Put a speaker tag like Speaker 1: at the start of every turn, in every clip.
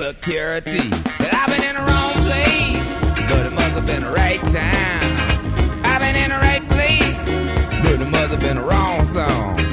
Speaker 1: My insecurity. That I've been in the wrong place, but it must have been the right time. I've been in the right place, but it must have been the wrong song.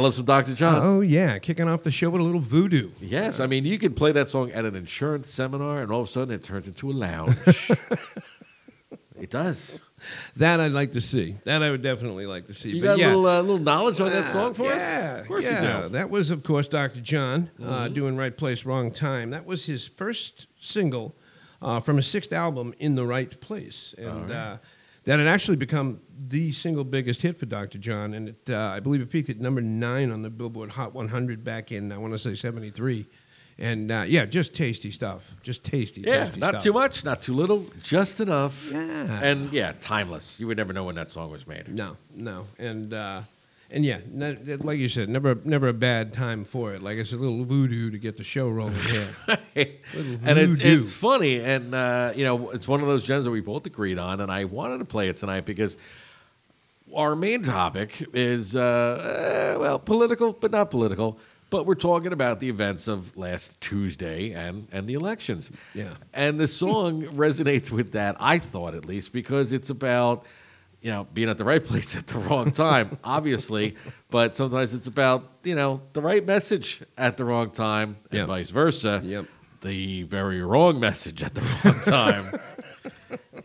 Speaker 2: Love some Dr. John.
Speaker 3: Oh, yeah, kicking off the show with a little voodoo.
Speaker 2: Yes, I mean, you could play that song at an insurance seminar, and all of a sudden it turns into a lounge. it does.
Speaker 3: That I'd like to see. That I would definitely like to see.
Speaker 2: You
Speaker 3: but
Speaker 2: got
Speaker 3: yeah.
Speaker 2: a little, uh, little knowledge on that song for us?
Speaker 3: yeah,
Speaker 2: Of course
Speaker 3: yeah.
Speaker 2: you do. Mm-hmm.
Speaker 3: That was, of course, Dr. John uh, doing Right Place, Wrong Time. That was his first single uh, from his sixth album, In the Right Place. And uh, that had actually become the single biggest hit for Dr. John. And it, uh, I believe it peaked at number nine on the Billboard Hot 100 back in, I want to say, 73. And uh, yeah, just tasty stuff. Just tasty,
Speaker 2: Yeah,
Speaker 3: tasty
Speaker 2: not
Speaker 3: stuff.
Speaker 2: too much, not too little, just enough.
Speaker 3: Yeah.
Speaker 2: And yeah, timeless. You would never know when that song was made.
Speaker 3: No, no, and uh, and yeah, like you said, never never a bad time for it. Like it's a little voodoo to get the show rolling here. Little
Speaker 2: and it's it's funny, and uh, you know, it's one of those gems that we both agreed on, and I wanted to play it tonight because our main topic is uh, eh, well political, but not political. But we're talking about the events of last Tuesday and and the elections.
Speaker 3: Yeah.
Speaker 2: and the song resonates with that. I thought at least because it's about you know being at the right place at the wrong time, obviously. But sometimes it's about you know the right message at the wrong time, and
Speaker 3: Yeah.
Speaker 2: vice versa
Speaker 3: Yep.
Speaker 2: the very wrong message at the wrong time.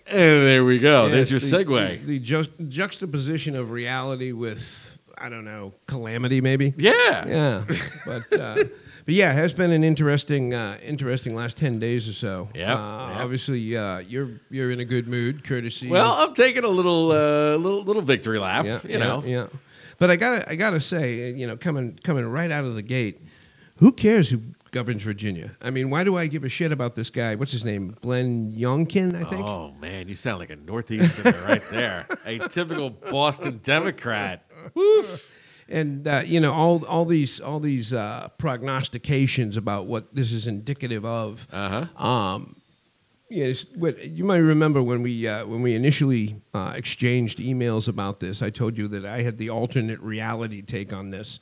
Speaker 2: And there we go.
Speaker 3: Yeah,
Speaker 2: There's your
Speaker 3: the-
Speaker 2: segue.
Speaker 3: The, the ju- juxtaposition of reality with, I don't know, calamity maybe.
Speaker 2: yeah.
Speaker 3: Yeah, but uh, but yeah, it has been an interesting uh, interesting last ten days or so.
Speaker 2: Yeah.
Speaker 3: Uh,
Speaker 2: yep.
Speaker 3: Obviously, uh, you're you're in a good mood, courtesy.
Speaker 2: Well,
Speaker 3: of,
Speaker 2: I'm taking a little, uh, little, little victory lap.
Speaker 3: yeah,
Speaker 2: you
Speaker 3: yeah,
Speaker 2: know.
Speaker 3: yeah. But I gotta I gotta say, uh, you know, coming coming right out of the gate, who cares who governs Virginia? I mean, why do I give a shit about this guy? What's his name? Glenn Youngkin, I think.
Speaker 2: Oh man, you sound like a northeasterner right there. A typical Boston Democrat. Woof.
Speaker 3: And uh, you know all all these all these uh, prognostications about what this is indicative of.
Speaker 2: Uh huh.
Speaker 3: Um, yes, you might remember when we uh, when we initially uh, exchanged emails about this, I told you that I had the alternate reality take on this.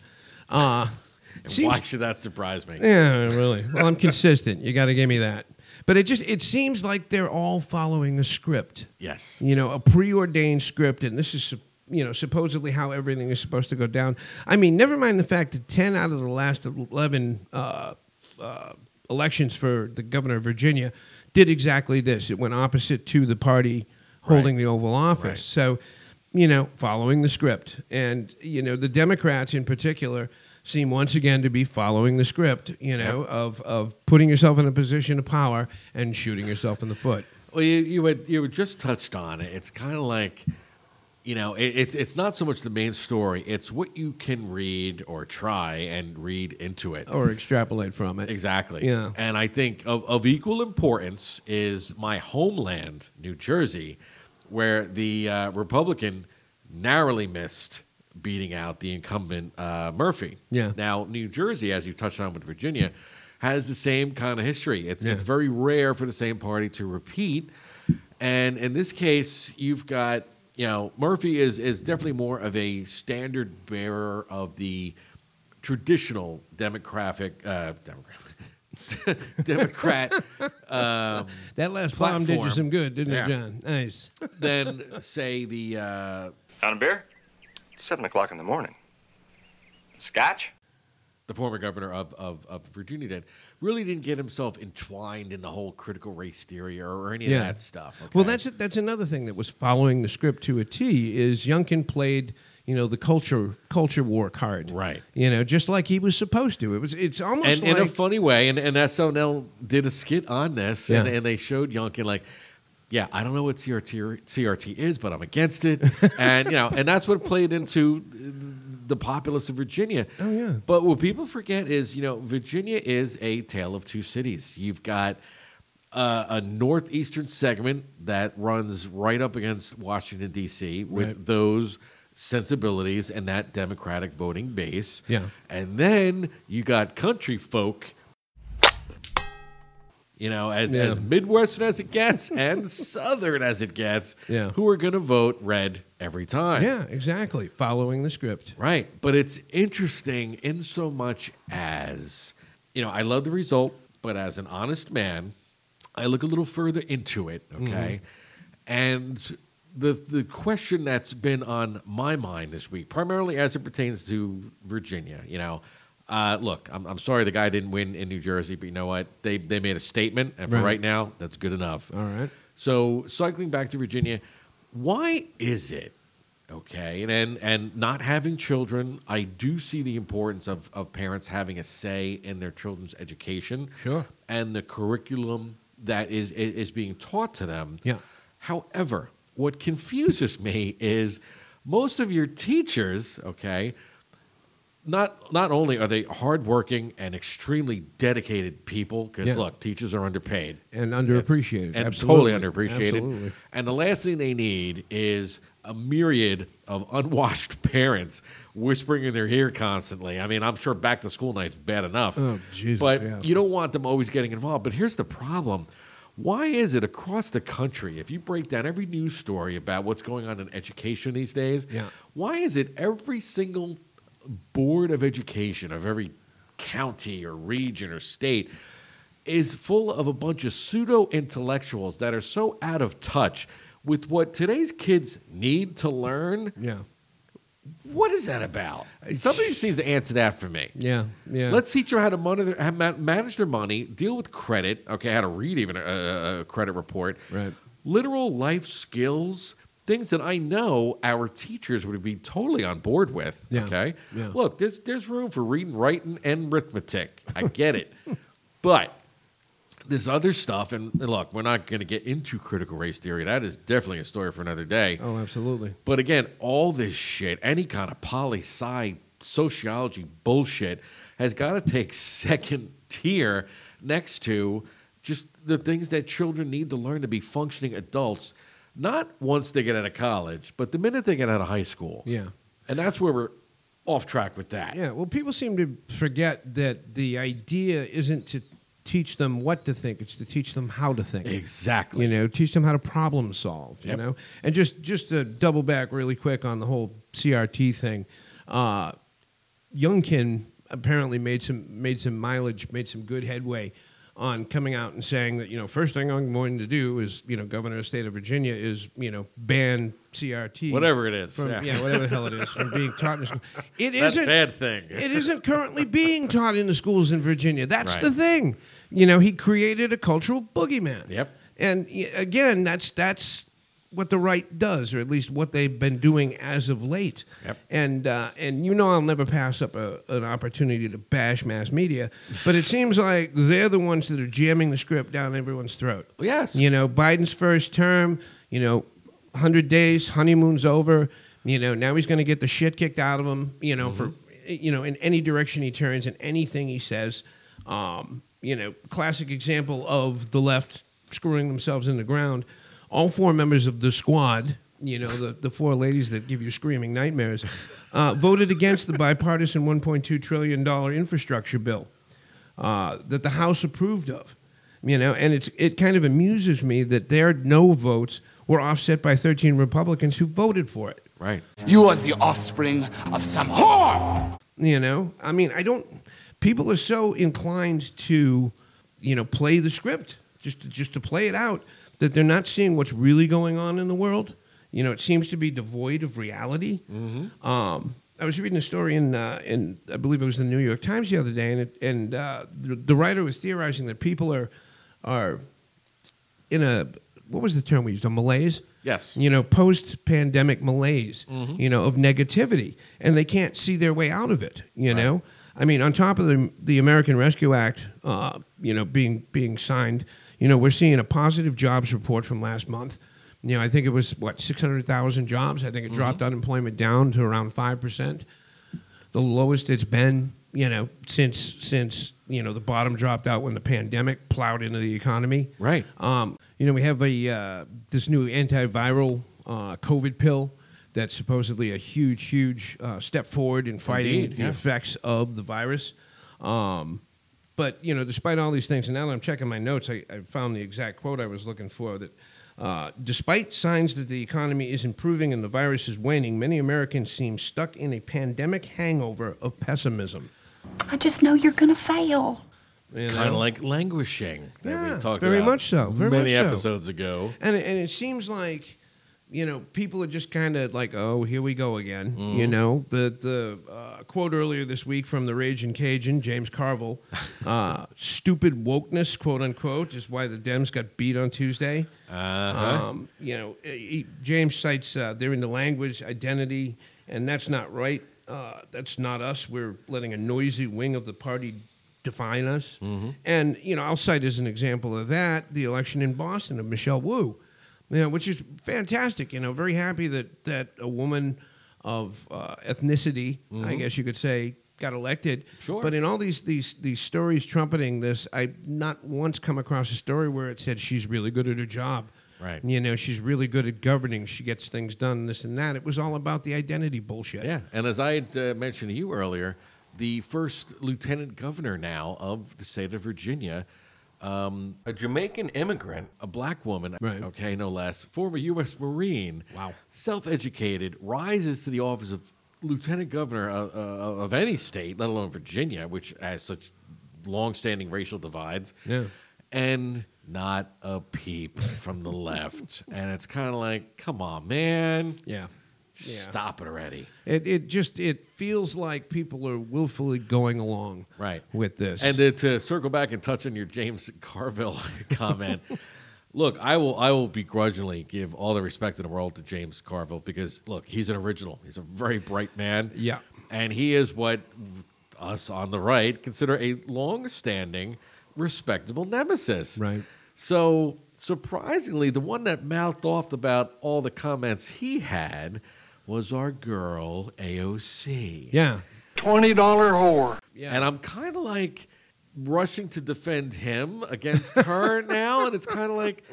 Speaker 3: Uh, seems-
Speaker 2: Why should that surprise me?
Speaker 3: yeah, really. Well, I'm consistent. You got to give me that. But it just it seems like they're all following a script
Speaker 2: Yes.
Speaker 3: you know, a preordained script, and this is, you know, supposedly how everything is supposed to go down. I mean, never mind the fact that 10 out of the last 11 uh, uh, elections for the governor of Virginia did exactly this. It went opposite to the party holding
Speaker 2: Right.
Speaker 3: the Oval Office.
Speaker 2: Right.
Speaker 3: So, you know, following the script. And, you know, the Democrats in particular seem once again to be following the script, you know, of, of putting yourself in a position of power and shooting yourself in the foot.
Speaker 2: Well, you you had you had just touched on it. It's kind of like, you know, it, it's it's not so much the main story. It's what you can read or try and read into it.
Speaker 3: Or extrapolate from it.
Speaker 2: Exactly.
Speaker 3: Yeah.
Speaker 2: And I think of, of equal importance is my homeland, New Jersey, where the uh, Republican narrowly missed beating out the incumbent uh, Murphy.
Speaker 3: Yeah.
Speaker 2: Now, New Jersey, as you touched on with Virginia, has the same kind of history. It's,
Speaker 3: Yeah.
Speaker 2: it's very rare for the same party to repeat. And in this case, you've got, you know, Murphy is, is definitely more of a standard bearer of the traditional democratic, uh, democratic, Democrat um,
Speaker 3: That last bomb did you some good, didn't
Speaker 2: Yeah.
Speaker 3: it, John? Nice.
Speaker 2: then say, the uh,
Speaker 4: On a beer? It's seven o'clock in the morning. Scotch?
Speaker 2: the former governor of, of, of Virginia did, really didn't get himself entwined in the whole critical race theory or, or any
Speaker 3: Yeah.
Speaker 2: of that stuff. Okay?
Speaker 3: Well, that's that's another thing that was following the script to a T. Is Youngkin played, you know, the culture culture war card,
Speaker 2: Right.
Speaker 3: You know, just like he was supposed to. It was. It's almost
Speaker 2: and
Speaker 3: like
Speaker 2: in a funny way, and, and SNL did a skit on this, and,
Speaker 3: Yeah.
Speaker 2: and they showed Youngkin like, yeah, I don't know what CRT, CRT is, but I'm against it, and you know, and that's what played into the populace of Virginia.
Speaker 3: Oh, yeah.
Speaker 2: But what people forget is, you know, Virginia is a tale of two cities. You've got uh, a northeastern segment that runs right up against Washington D.C. with
Speaker 3: Right.
Speaker 2: those sensibilities and that Democratic voting base.
Speaker 3: Yeah.
Speaker 2: And then you got country folk, you know, as,
Speaker 3: Yeah.
Speaker 2: as Midwestern as it gets and Southern as it gets,
Speaker 3: Yeah.
Speaker 2: who are going to vote red every time.
Speaker 3: yeah, exactly, following the script.
Speaker 2: Right. But it's interesting in so much as, you know, I love the result, but as an honest man, I look a little further into it, mm-hmm. okay? And the the question that's been on my mind this week, primarily as it pertains to Virginia, you know, uh, look, I'm, I'm sorry the guy didn't win in New Jersey, but you know what? They they made a statement, and for
Speaker 3: Right.
Speaker 2: right now, that's good enough.
Speaker 3: All right.
Speaker 2: So cycling back to Virginia, why is it okay? And and, and not having children, I do see the importance of, of parents having a say in their children's education.
Speaker 3: Sure.
Speaker 2: And the curriculum that is is, is being taught to them.
Speaker 3: Yeah.
Speaker 2: However, what confuses me is most of your teachers, okay, not not only are they hardworking and extremely dedicated people, because
Speaker 3: Yeah.
Speaker 2: look, teachers are underpaid
Speaker 3: And underappreciated.
Speaker 2: and
Speaker 3: Absolutely.
Speaker 2: totally underappreciated.
Speaker 3: Absolutely.
Speaker 2: And the last thing they need is a myriad of unwashed parents whispering in their ear constantly. I mean, I'm sure back to school night's bad enough.
Speaker 3: Oh, Jesus,
Speaker 2: But
Speaker 3: yeah.
Speaker 2: you don't want them always getting involved. But here's the problem. Why is it across the country, if you break down every news story about what's going on in education these days,
Speaker 3: Yeah.
Speaker 2: why is it every single board of education of every county or region or state is full of a bunch of pseudo intellectuals that are so out of touch with what today's kids need to learn?
Speaker 3: Yeah.
Speaker 2: What is that about? Somebody needs to answer that for me.
Speaker 3: Yeah. Yeah.
Speaker 2: Let's teach them how to monitor, how ma- manage their money, deal with credit. Okay, how to read even a, a- a credit report.
Speaker 3: Right.
Speaker 2: literal life skills, things that I know our teachers would be totally on board with.
Speaker 3: Yeah.
Speaker 2: Okay.
Speaker 3: Yeah.
Speaker 2: Look, there's there's room for reading, writing, and arithmetic. I get it, but this other stuff, and look, we're not going to get into critical race theory. That is definitely a story for another day.
Speaker 3: Oh, absolutely.
Speaker 2: But again, all this shit, any kind of poli sci sociology bullshit, has got to take second tier next to just the things that children need to learn to be functioning adults, not once they get out of college, but the minute they get out of high school.
Speaker 3: Yeah.
Speaker 2: And that's where we're off track with that.
Speaker 3: Yeah, well, people seem to forget that the idea isn't to teach them what to think; it's to teach them how to think.
Speaker 2: Exactly.
Speaker 3: You know, teach them how to problem solve. You
Speaker 2: Yep.
Speaker 3: know, and just just to double back really quick on the whole CRT thing, uh, Youngkin apparently made some made some mileage, made some good headway on coming out and saying that you know first thing I'm going to do is you know governor of the state of Virginia is you know ban CRT
Speaker 2: Whatever it is,
Speaker 3: from,
Speaker 2: yeah.
Speaker 3: yeah. whatever the hell it is from being taught in the school. It
Speaker 2: That
Speaker 3: not
Speaker 2: bad thing.
Speaker 3: it isn't currently being taught in the schools in Virginia. That's
Speaker 2: Right.
Speaker 3: the thing. You know, he created a cultural boogeyman.
Speaker 2: Yep.
Speaker 3: And again, that's that's what the right does, or at least what they've been doing as of late.
Speaker 2: Yep.
Speaker 3: And uh, and you know, I'll never pass up a, an opportunity to bash mass media, but it seems like they're the ones that are jamming the script down everyone's throat.
Speaker 2: Yes.
Speaker 3: You know, Biden's first term. You know, hundred days, honeymoon's over. You know, now he's going to get the shit kicked out of him. You know, for you know, in any direction he turns and anything he says. Um, you know, classic example of the left screwing themselves in the ground. All four members of the squad, you know, the, the four ladies that give you screaming nightmares, uh, voted against the bipartisan $1.2 trillion infrastructure bill uh, that the House approved of. You know, and it's it kind of amuses me that their no votes were offset by 13 Republicans who voted for it.
Speaker 2: Right.
Speaker 5: You are the offspring of some whore!
Speaker 3: You know, I mean, I don't. People are so inclined to, you know, play the script just to, just to play it out that they're not seeing what's really going on in the world. You know, it seems to be devoid of reality. Um, I was reading a story in uh, in I believe it was the New York Times the other day, and it, and uh, the, the writer was theorizing that people are are in a what was the term we used a malaise
Speaker 2: Yes.
Speaker 3: you know, post pandemic malaise, you know, of negativity, and they can't see their way out of it. You know, I mean, on top of the the American Rescue Act, uh, you know, being being signed, you know, we're seeing a positive jobs report from last month. You know, I think it was what six hundred thousand jobs. I think it dropped unemployment down to around five percent, the lowest it's been. You know, since since you know the bottom dropped out when the pandemic plowed into the economy.
Speaker 2: Right.
Speaker 3: Um, you know, we have a uh, this new antiviral uh, COVID pill that's supposedly a huge, huge uh, step forward in fighting
Speaker 2: Indeed,
Speaker 3: the
Speaker 2: yeah.
Speaker 3: effects of the virus. Um, but you know, despite all these things, and now that I'm checking my notes, I, I found the exact quote I was looking for. That uh, despite signs that the economy is improving and the virus is waning, many Americans seem stuck in a pandemic hangover of pessimism.
Speaker 6: I just know you're gonna fail.
Speaker 3: you
Speaker 2: Kind of like languishing that
Speaker 3: Yeah,
Speaker 2: we talked about.
Speaker 3: very
Speaker 2: about
Speaker 3: much so, very
Speaker 2: many
Speaker 3: much so.
Speaker 2: episodes ago.
Speaker 3: And it, and it seems like, you know, people are just kind of like, oh, here we go again. You know, the the uh, quote earlier this week from the Raging Cajun, James Carville, uh, "Stupid wokeness," quote unquote, is why the Dems got beat on Tuesday.
Speaker 2: Uh-huh.
Speaker 3: Um, you know, he, James cites uh, they're into language, identity, and that's not right. Uh, that's not us. We're letting a noisy wing of the party define us. And you know, I'll cite as an example of that the election in Boston of Michelle Wu, you know, which is fantastic. You know, very happy that that a woman of uh, ethnicity, I guess you could say, got elected.
Speaker 2: Sure.
Speaker 3: But in all these these these stories trumpeting this, I've not once come across a story where it said she's really good at her job.
Speaker 2: Right.
Speaker 3: You know, she's really good at governing. She gets things done, this and that. It was all about the identity bullshit.
Speaker 2: Yeah, and as I had uh, mentioned to you earlier, the first lieutenant governor now of the state of Virginia, um, a Jamaican immigrant, a black woman,
Speaker 3: Right.
Speaker 2: okay, no less, former U.S. Marine,
Speaker 3: Wow.
Speaker 2: self-educated, rises to the office of lieutenant governor uh, uh, of any state, let alone Virginia, which has such long-standing racial divides.
Speaker 3: Yeah.
Speaker 2: And not a peep from the left. And it's kind of like, come on, man.
Speaker 3: Yeah. Yeah.
Speaker 2: Stop it already.
Speaker 3: It it just it feels like people are willfully going along
Speaker 2: Right.
Speaker 3: with this.
Speaker 2: And to, to circle back and touch on your James Carville comment, Look, I will I will begrudgingly give all the respect in the world to James Carville because look, he's an original. He's a very bright man.
Speaker 3: Yeah.
Speaker 2: And he is what us on the right consider a long-standing, respectable nemesis.
Speaker 3: Right.
Speaker 2: So surprisingly, the one that mouthed off about all the comments he had was our girl AOC.
Speaker 3: Yeah.
Speaker 5: $20 whore.
Speaker 3: Yeah.
Speaker 2: And I'm kind of like rushing to defend him against her now. And it's kind of like,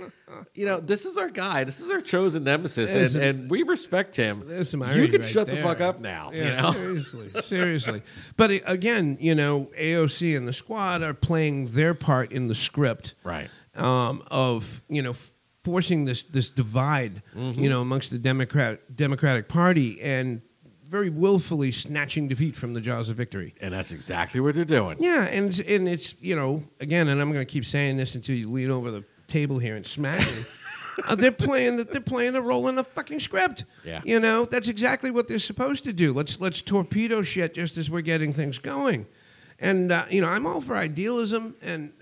Speaker 2: you know, this is our guy. This is our chosen nemesis. And,
Speaker 3: some-
Speaker 2: and we respect him.
Speaker 3: There's some irony you
Speaker 2: can
Speaker 3: right
Speaker 2: shut the fuck up now.
Speaker 3: Yeah,
Speaker 2: you know?
Speaker 3: seriously, seriously. But uh, again, you know, AOC and the squad are playing their part in the script,
Speaker 2: Right.
Speaker 3: Um, of you know forcing this this divide,
Speaker 2: Mm-hmm.
Speaker 3: you know, amongst the Democrat Democratic Party and very willfully snatching defeat from the jaws of victory.
Speaker 2: And that's exactly what they're doing.
Speaker 3: Yeah, and it's, and it's you know again, and I'm going to keep saying this until you lean over the table here and smack me. uh, they're playing the, they're playing the role in the fucking script.
Speaker 2: Yeah.
Speaker 3: you know that's exactly what they're supposed to do. Let's let's torpedo shit just as we're getting things going. And uh, you know, I'm all for idealism, and,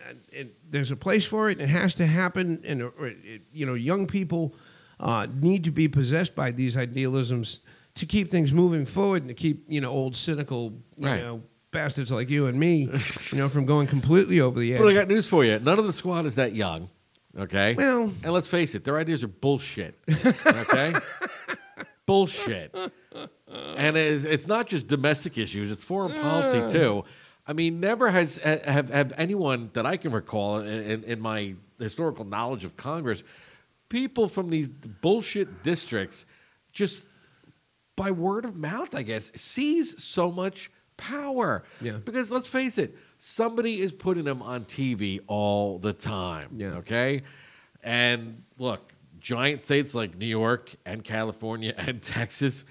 Speaker 3: there's a place for it. And it has to happen, and uh, it, you know, young people uh, need to be possessed by these idealisms to keep things moving forward, and to keep you know old cynical you
Speaker 2: Right.
Speaker 3: know bastards like you and me, you know, from going completely over the edge.
Speaker 2: But I got news for you. None of the squad is that young. Okay.
Speaker 3: Well-
Speaker 2: and let's face it, their ideas are bullshit. Okay. bullshit. And it's, it's not just domestic issues; it's foreign policy too. I mean, never has have have anyone that I can recall in, in, in my historical knowledge of Congress, people from these bullshit districts, just by word of mouth, I guess, seize so much power.
Speaker 3: Yeah.
Speaker 2: Because let's face it, somebody is putting them on TV all the time.
Speaker 3: Yeah.
Speaker 2: Okay. And look, giant states like New York and California and Texas,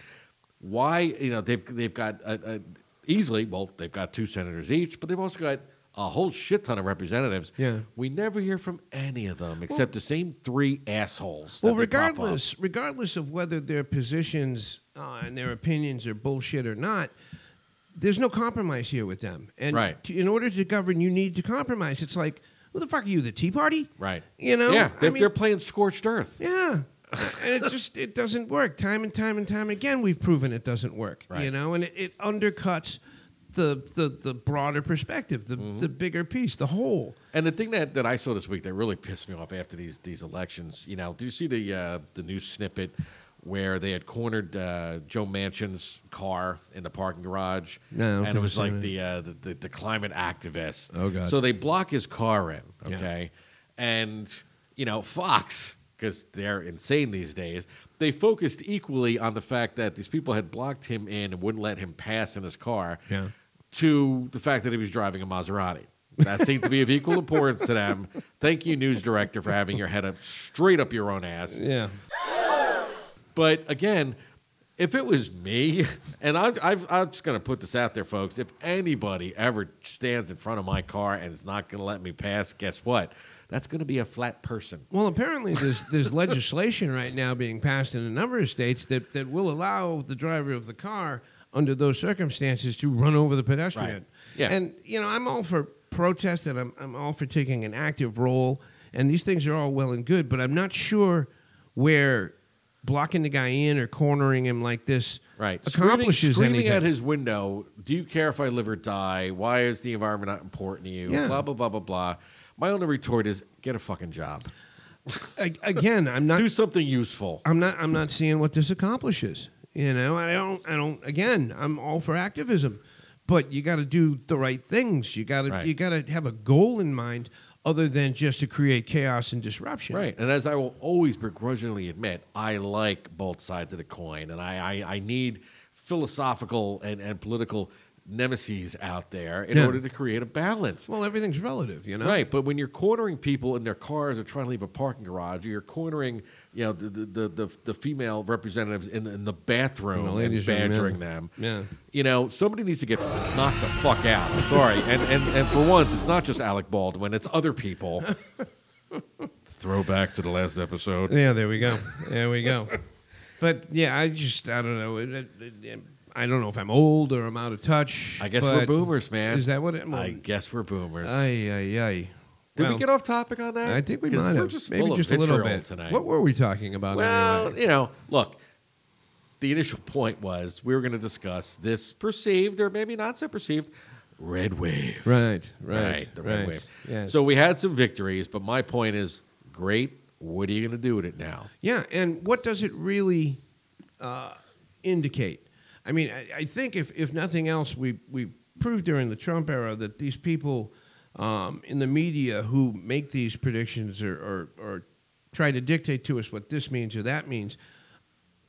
Speaker 2: why you know they've they've got a, a, easily well they've got two senators each, but they've also got a whole shit ton of representatives.
Speaker 3: Yeah.
Speaker 2: We never hear from any of them except the same three assholes.
Speaker 3: well,
Speaker 2: that pop up.
Speaker 3: regardless, regardless of whether their positions uh, and their opinions are bullshit or not, there's no compromise here with them. And
Speaker 2: Right.
Speaker 3: to, in order to govern, you need to compromise. It's like, who the fuck are you, the Tea Party?
Speaker 2: Right.
Speaker 3: You know?
Speaker 2: Yeah, they're,
Speaker 3: mean-
Speaker 2: they're playing scorched earth.
Speaker 3: Yeah. And it just it doesn't work. Time and time and time again, we've proven it doesn't work. You know, and it, it undercuts the, the the broader perspective, the
Speaker 2: Mm-hmm.
Speaker 3: the bigger piece, the whole.
Speaker 2: And the thing that, that I saw this week that really pissed me off after these these elections, you know, do you see the uh, the news snippet where they had cornered uh, Joe Manchin's car in the parking garage?
Speaker 3: No,
Speaker 2: and it was like the, uh, the, the the climate activist.
Speaker 3: Oh, God.
Speaker 2: So they block his car in,
Speaker 3: Yeah.
Speaker 2: okay, and you know Fox because they're insane these days. They focused equally on the fact that these people had blocked him in and wouldn't let him pass in his car
Speaker 3: Yeah.
Speaker 2: to the fact that he was driving a Maserati. That seemed to be of equal importance to them. Thank you, news director, for having your head up straight up your own ass.
Speaker 3: Yeah.
Speaker 2: But again, if it was me, and I, I've, I'm just going to put this out there, folks. If anybody ever stands in front of my car and is not going to let me pass, guess what? That's going to be a flat person.
Speaker 3: Well, apparently there's there's legislation right now being passed in a number of states that, that will allow the driver of the car under those circumstances to run over the pedestrian.
Speaker 2: Right. Yeah.
Speaker 3: And you know, I'm all for protest and I'm I'm all for taking an active role and these things are all well and good, but I'm not sure where blocking the guy in or cornering him like this
Speaker 2: Right.
Speaker 3: accomplishes
Speaker 2: screaming, screaming
Speaker 3: anything.
Speaker 2: at his window, do you care if I live or die? Why is the environment not important to you?
Speaker 3: Yeah.
Speaker 2: Blah, blah, blah, blah, blah. My only retort is get a fucking job.
Speaker 3: Again, I'm not
Speaker 2: Do something useful.
Speaker 3: I'm not I'm not seeing what this accomplishes. You know, I don't I don't again, I'm all for activism. But you got to do the right things. You got to
Speaker 2: Right.
Speaker 3: you got to have a goal in mind other than just to create chaos and disruption.
Speaker 2: Right. And as I will always begrudgingly admit, I like both sides of the coin. And I, I, I need philosophical and, and political nemesis out there in
Speaker 3: Yeah.
Speaker 2: order to create a balance.
Speaker 3: Well, everything's relative, you know.
Speaker 2: Right, but when you're cornering people in their cars or trying to leave a parking garage, or you're cornering, you know, the the, the, the female representatives in, in the bathroom
Speaker 3: In the
Speaker 2: and badgering them.
Speaker 3: Yeah.
Speaker 2: You know, somebody needs to get knocked the fuck out. Sorry, and, and and for once, it's not just Alec Baldwin; it's other people. Throwback to the last episode.
Speaker 3: Yeah, there we go. There we go. But yeah, I just I don't know. It- it- it- I don't know if I'm old or I'm out of touch.
Speaker 2: I guess we're
Speaker 3: but-
Speaker 2: boomers, man.
Speaker 3: Is that what it?
Speaker 2: I guess we're boomers.
Speaker 3: Ay ay ay.
Speaker 2: Did
Speaker 3: Well,
Speaker 2: we get off topic on that?
Speaker 3: I think we
Speaker 2: 'Cause
Speaker 3: might
Speaker 2: we're
Speaker 3: have.
Speaker 2: just
Speaker 3: Maybe
Speaker 2: full
Speaker 3: just a little
Speaker 2: vitriol
Speaker 3: bit.
Speaker 2: tonight.
Speaker 3: What were we talking about
Speaker 2: Well,
Speaker 3: anyway?
Speaker 2: you know, look, the initial point was we were going to discuss this perceived or maybe not so perceived red wave.
Speaker 3: Right, right,
Speaker 2: the red wave.
Speaker 3: Yes.
Speaker 2: So we had some victories, but my point is great. What are you going to do with it now?
Speaker 3: Yeah, and what does it really uh, indicate? I mean, I, I think if, if nothing else, we we proved during the Trump era that these people um, in the media who make these predictions or, or or try to dictate to us what this means or that means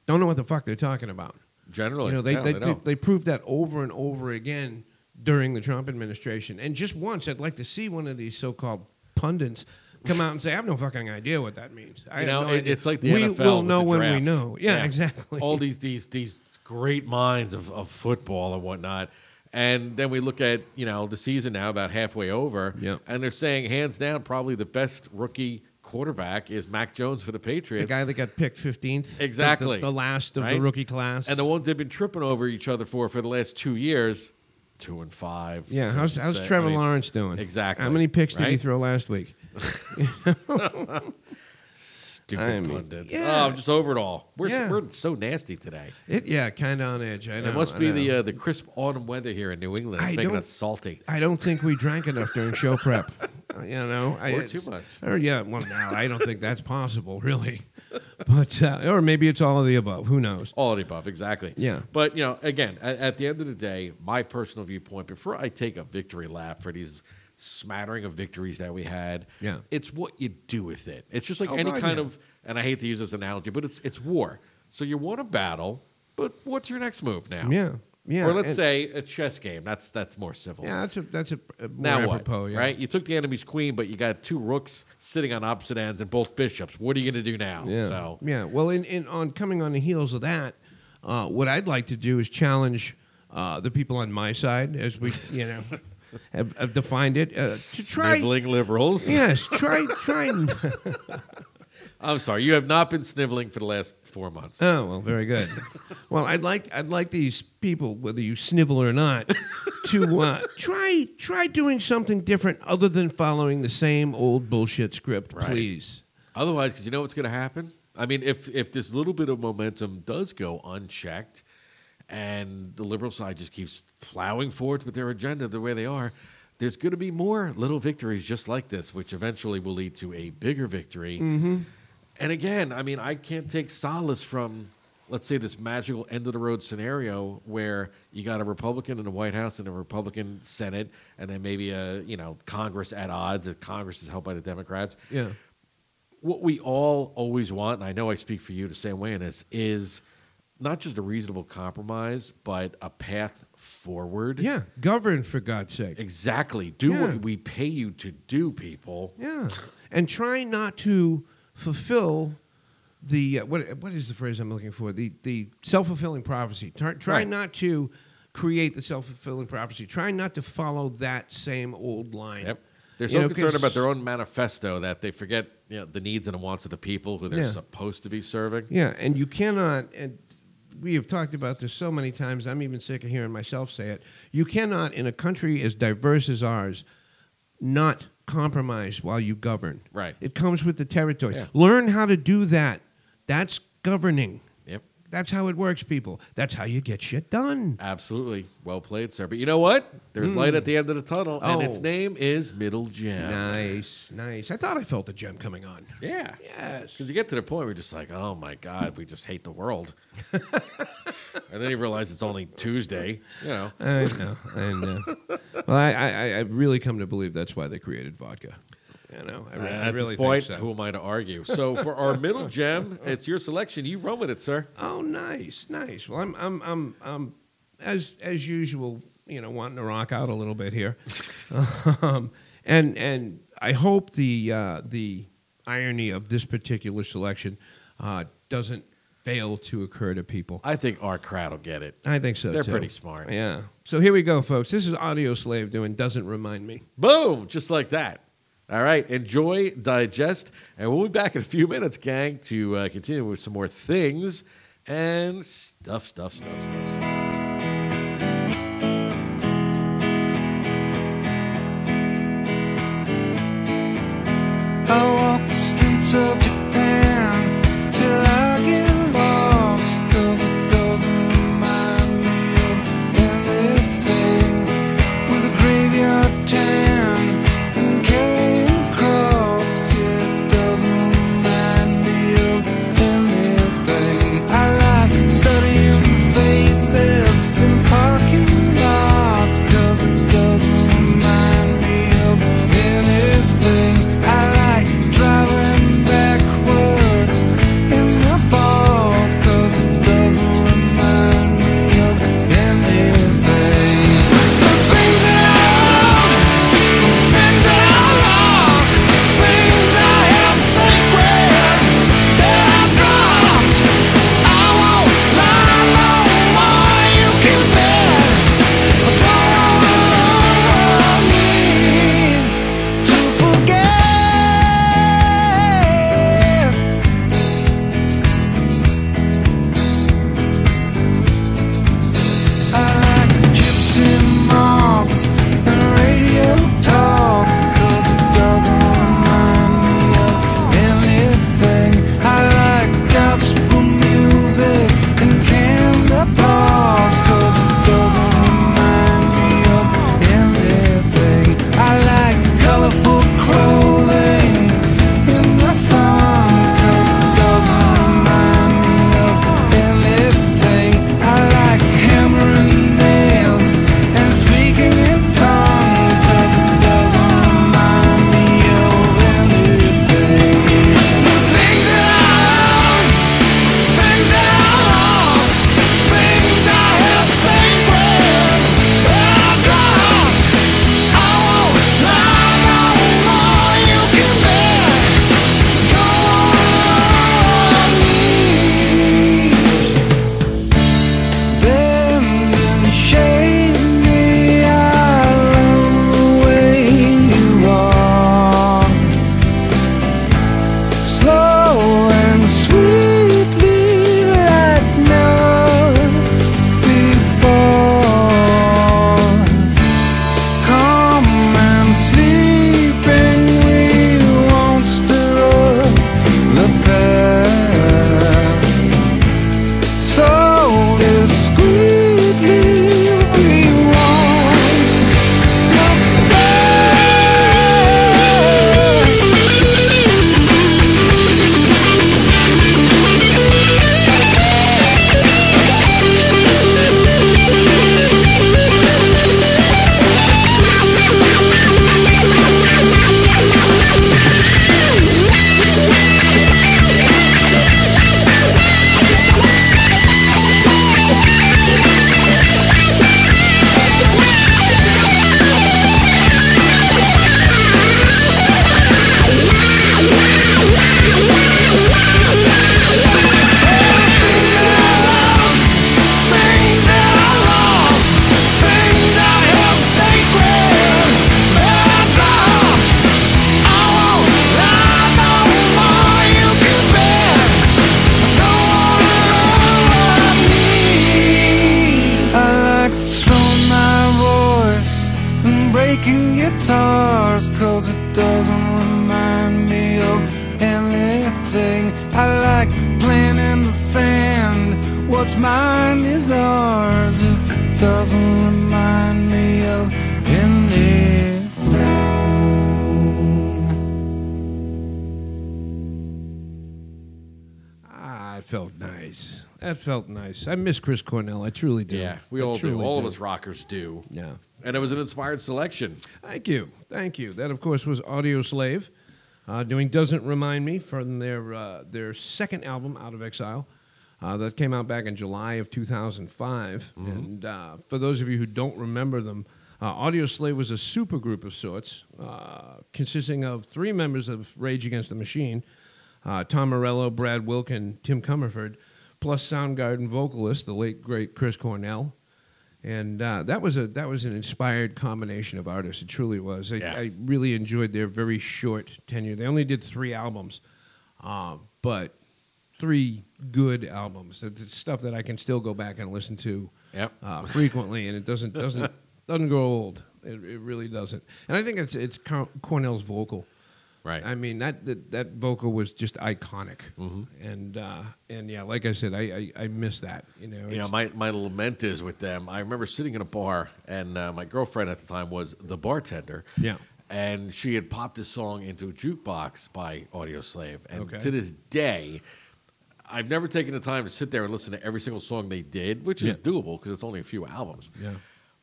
Speaker 3: don't know what the fuck they're talking about.
Speaker 2: Generally,
Speaker 3: You know, they
Speaker 2: yeah,
Speaker 3: they,
Speaker 2: they
Speaker 3: they, proved that over and over again during the Trump administration. And just once, I'd like to see one of these so-called pundits come out and say, "I have no fucking idea what that means." I
Speaker 2: you know,
Speaker 3: no
Speaker 2: it- it's like the
Speaker 3: we
Speaker 2: NFL.
Speaker 3: will know when we know. Yeah, exactly.
Speaker 2: All these these these great minds of, of football and whatnot. And then we look at you know the season now about halfway over,
Speaker 3: Yep.
Speaker 2: and they're saying hands down probably the best rookie quarterback is Mac Jones for the Patriots.
Speaker 3: the guy that got picked fifteenth,
Speaker 2: Exactly.
Speaker 3: the, the last of the rookie class,
Speaker 2: and the ones they've been tripping over each other for for the last two years, two and five.
Speaker 3: Yeah, how's how's. Trevor
Speaker 2: I mean,
Speaker 3: Lawrence doing?
Speaker 2: Exactly.
Speaker 3: How many picks did he throw last week?
Speaker 2: Stupid
Speaker 3: I mean,
Speaker 2: pundits.
Speaker 3: yeah.
Speaker 2: Oh, I'm just over it all. We're
Speaker 3: Yeah.
Speaker 2: we're so nasty today.
Speaker 3: It, yeah, kind of on edge. I know.
Speaker 2: it must
Speaker 3: I
Speaker 2: be the uh, the crisp autumn weather here in New England. It's
Speaker 3: I
Speaker 2: making us salty.
Speaker 3: I don't think we drank enough during show prep. You know, I,
Speaker 2: Or too much.
Speaker 3: Or yeah, well, now I don't think that's possible, really. But uh, or maybe it's all of the above. Who knows?
Speaker 2: All of the above, exactly.
Speaker 3: Yeah.
Speaker 2: But you know, again, at, at the end of the day, my personal viewpoint, before I take a victory lap for these smattering of victories that we had,
Speaker 3: Yeah.
Speaker 2: it's what you do with it. It's just like
Speaker 3: Oh,
Speaker 2: any
Speaker 3: God,
Speaker 2: kind
Speaker 3: yeah.
Speaker 2: of, and I hate to use this analogy, but it's it's war. So you won a battle, but what's your next move now?
Speaker 3: Yeah, yeah.
Speaker 2: Or let's say a chess game. That's that's more civil.
Speaker 3: yeah, that's a that's a, a more
Speaker 2: Now what?
Speaker 3: apropos. Yeah.
Speaker 2: Right? You took the enemy's queen, but you got two rooks sitting on opposite ends and both bishops. What are you going to do now?
Speaker 3: Yeah.
Speaker 2: So
Speaker 3: Yeah. Well, in, in on coming on the heels of that, uh, what I'd like to do is challenge uh, the people on my side, as we you know have, have defined it, uh, to try.
Speaker 2: sniveling liberals.
Speaker 3: Yes, try try and.
Speaker 2: I'm sorry, you have not been sniveling for the last four months.
Speaker 3: Oh well, very good. well, I'd like I'd like these people, whether you snivel or not, to uh, try try doing something different other than following the same old bullshit script,
Speaker 2: Right.
Speaker 3: please.
Speaker 2: Otherwise, because you know what's going to happen. I mean, if if this little bit of momentum does go unchecked, and the liberal side just keeps plowing forward with their agenda the way they are, there's going to be more little victories just like this, which eventually will lead to a bigger victory.
Speaker 3: Mm-hmm.
Speaker 2: And again, I mean, I can't take solace from, let's say, this magical end of the road scenario where you got a Republican in the White House and a Republican Senate, and then maybe a you know Congress at odds. That Congress is held by the Democrats.
Speaker 3: Yeah.
Speaker 2: What we all always want, and I know I speak for you the same way in this, is not just a reasonable compromise, but a path forward.
Speaker 3: Yeah. Govern for God's sake.
Speaker 2: Exactly. Do
Speaker 3: Yeah.
Speaker 2: what we pay you to do, people.
Speaker 3: Yeah. And try not to fulfill the uh, what what is the phrase I'm looking for? The the self-fulfilling prophecy. Try, try
Speaker 2: Right.
Speaker 3: not to create the self-fulfilling prophecy. Try not to follow that same old line.
Speaker 2: Yep. They're
Speaker 3: You
Speaker 2: so
Speaker 3: know,
Speaker 2: concerned about their own manifesto that they forget you know, the needs and the wants of the people who they're
Speaker 3: Yeah.
Speaker 2: supposed to be serving.
Speaker 3: Yeah, and you cannot and we have talked about this so many times. I'm even sick of hearing myself say it. You cannot in a country as diverse as ours not compromise while you govern.
Speaker 2: Right.
Speaker 3: It comes with the territory.
Speaker 2: Yeah.
Speaker 3: Learn how to do that. That's governing. That's how it works, people. That's how you get shit done.
Speaker 2: Absolutely. Well played, sir. But you know what? There's light hmm. at the end of the tunnel, and its
Speaker 3: Oh.
Speaker 2: name is Middle Gem.
Speaker 3: Nice, nice. I thought I felt the gem coming on.
Speaker 2: Yeah.
Speaker 3: Yes.
Speaker 2: Because you get to the point where you're just like, oh my God, we just hate the world. and then you realize it's only Tuesday. You know.
Speaker 3: I know, I know. Well, I, I, I really come to believe that's why they created vodka. You know, I, re- I really
Speaker 2: this point,
Speaker 3: think so.
Speaker 2: who am I to argue? So for our middle gem, it's your selection. You run with it, sir.
Speaker 3: Oh, nice, nice. Well, I'm, I'm, I'm, I'm as as usual, you know, wanting to rock out a little bit here, um, and and I hope the uh, the irony of this particular selection uh, doesn't fail to occur to people.
Speaker 2: I think our crowd will get it.
Speaker 3: I think so.
Speaker 2: They're
Speaker 3: too.
Speaker 2: pretty smart.
Speaker 3: Yeah. So here we go, folks. This is Audioslave doing "Doesn't Remind Me."
Speaker 2: Boom, just like that. All right, enjoy, digest, and we'll be back in a few minutes, gang, to uh, continue with some more things and stuff, stuff, stuff, stuff. stuff.
Speaker 7: what's
Speaker 3: miss Chris Cornell. I truly do.
Speaker 2: Yeah, we
Speaker 3: I
Speaker 2: all do. All of us rockers do.
Speaker 3: Yeah.
Speaker 2: And it was an inspired selection.
Speaker 3: Thank you. Thank you. That, of course, was Audioslave uh, doing Doesn't Remind Me from their, uh, their second album, Out of Exile. Uh, that came out back in July of 2005. And uh, for those of you who don't remember them, uh, Audioslave was a supergroup of sorts, uh, consisting of three members of Rage Against the Machine uh, Tom Morello, Brad Wilkin, Tim Commerford, plus Soundgarden vocalist, the late, great Chris Cornell and uh, that was a that was an inspired combination of artists. It truly was. I,
Speaker 2: Yeah.
Speaker 3: I really enjoyed their very short tenure. They only did three albums, um, but three good albums. It's stuff that I can still go back and listen to
Speaker 2: Yep.
Speaker 3: uh, frequently, and it doesn't doesn't doesn't grow old. It, it really doesn't. And I think it's it's Cornell's vocal.
Speaker 2: Right.
Speaker 3: I mean that that, that vocal was just iconic.
Speaker 2: Mm-hmm.
Speaker 3: And uh, and yeah, like I said, I I, I miss that. You know,
Speaker 2: You know, my, my lament is with them. I remember sitting in a bar, and uh, my girlfriend at the time was the bartender.
Speaker 3: Yeah.
Speaker 2: And she had popped this song into a jukebox by Audioslave. And
Speaker 3: Okay.
Speaker 2: to this day, I've never taken the time to sit there and listen to every single song they did, which is doable because it's only a few albums.
Speaker 3: Yeah.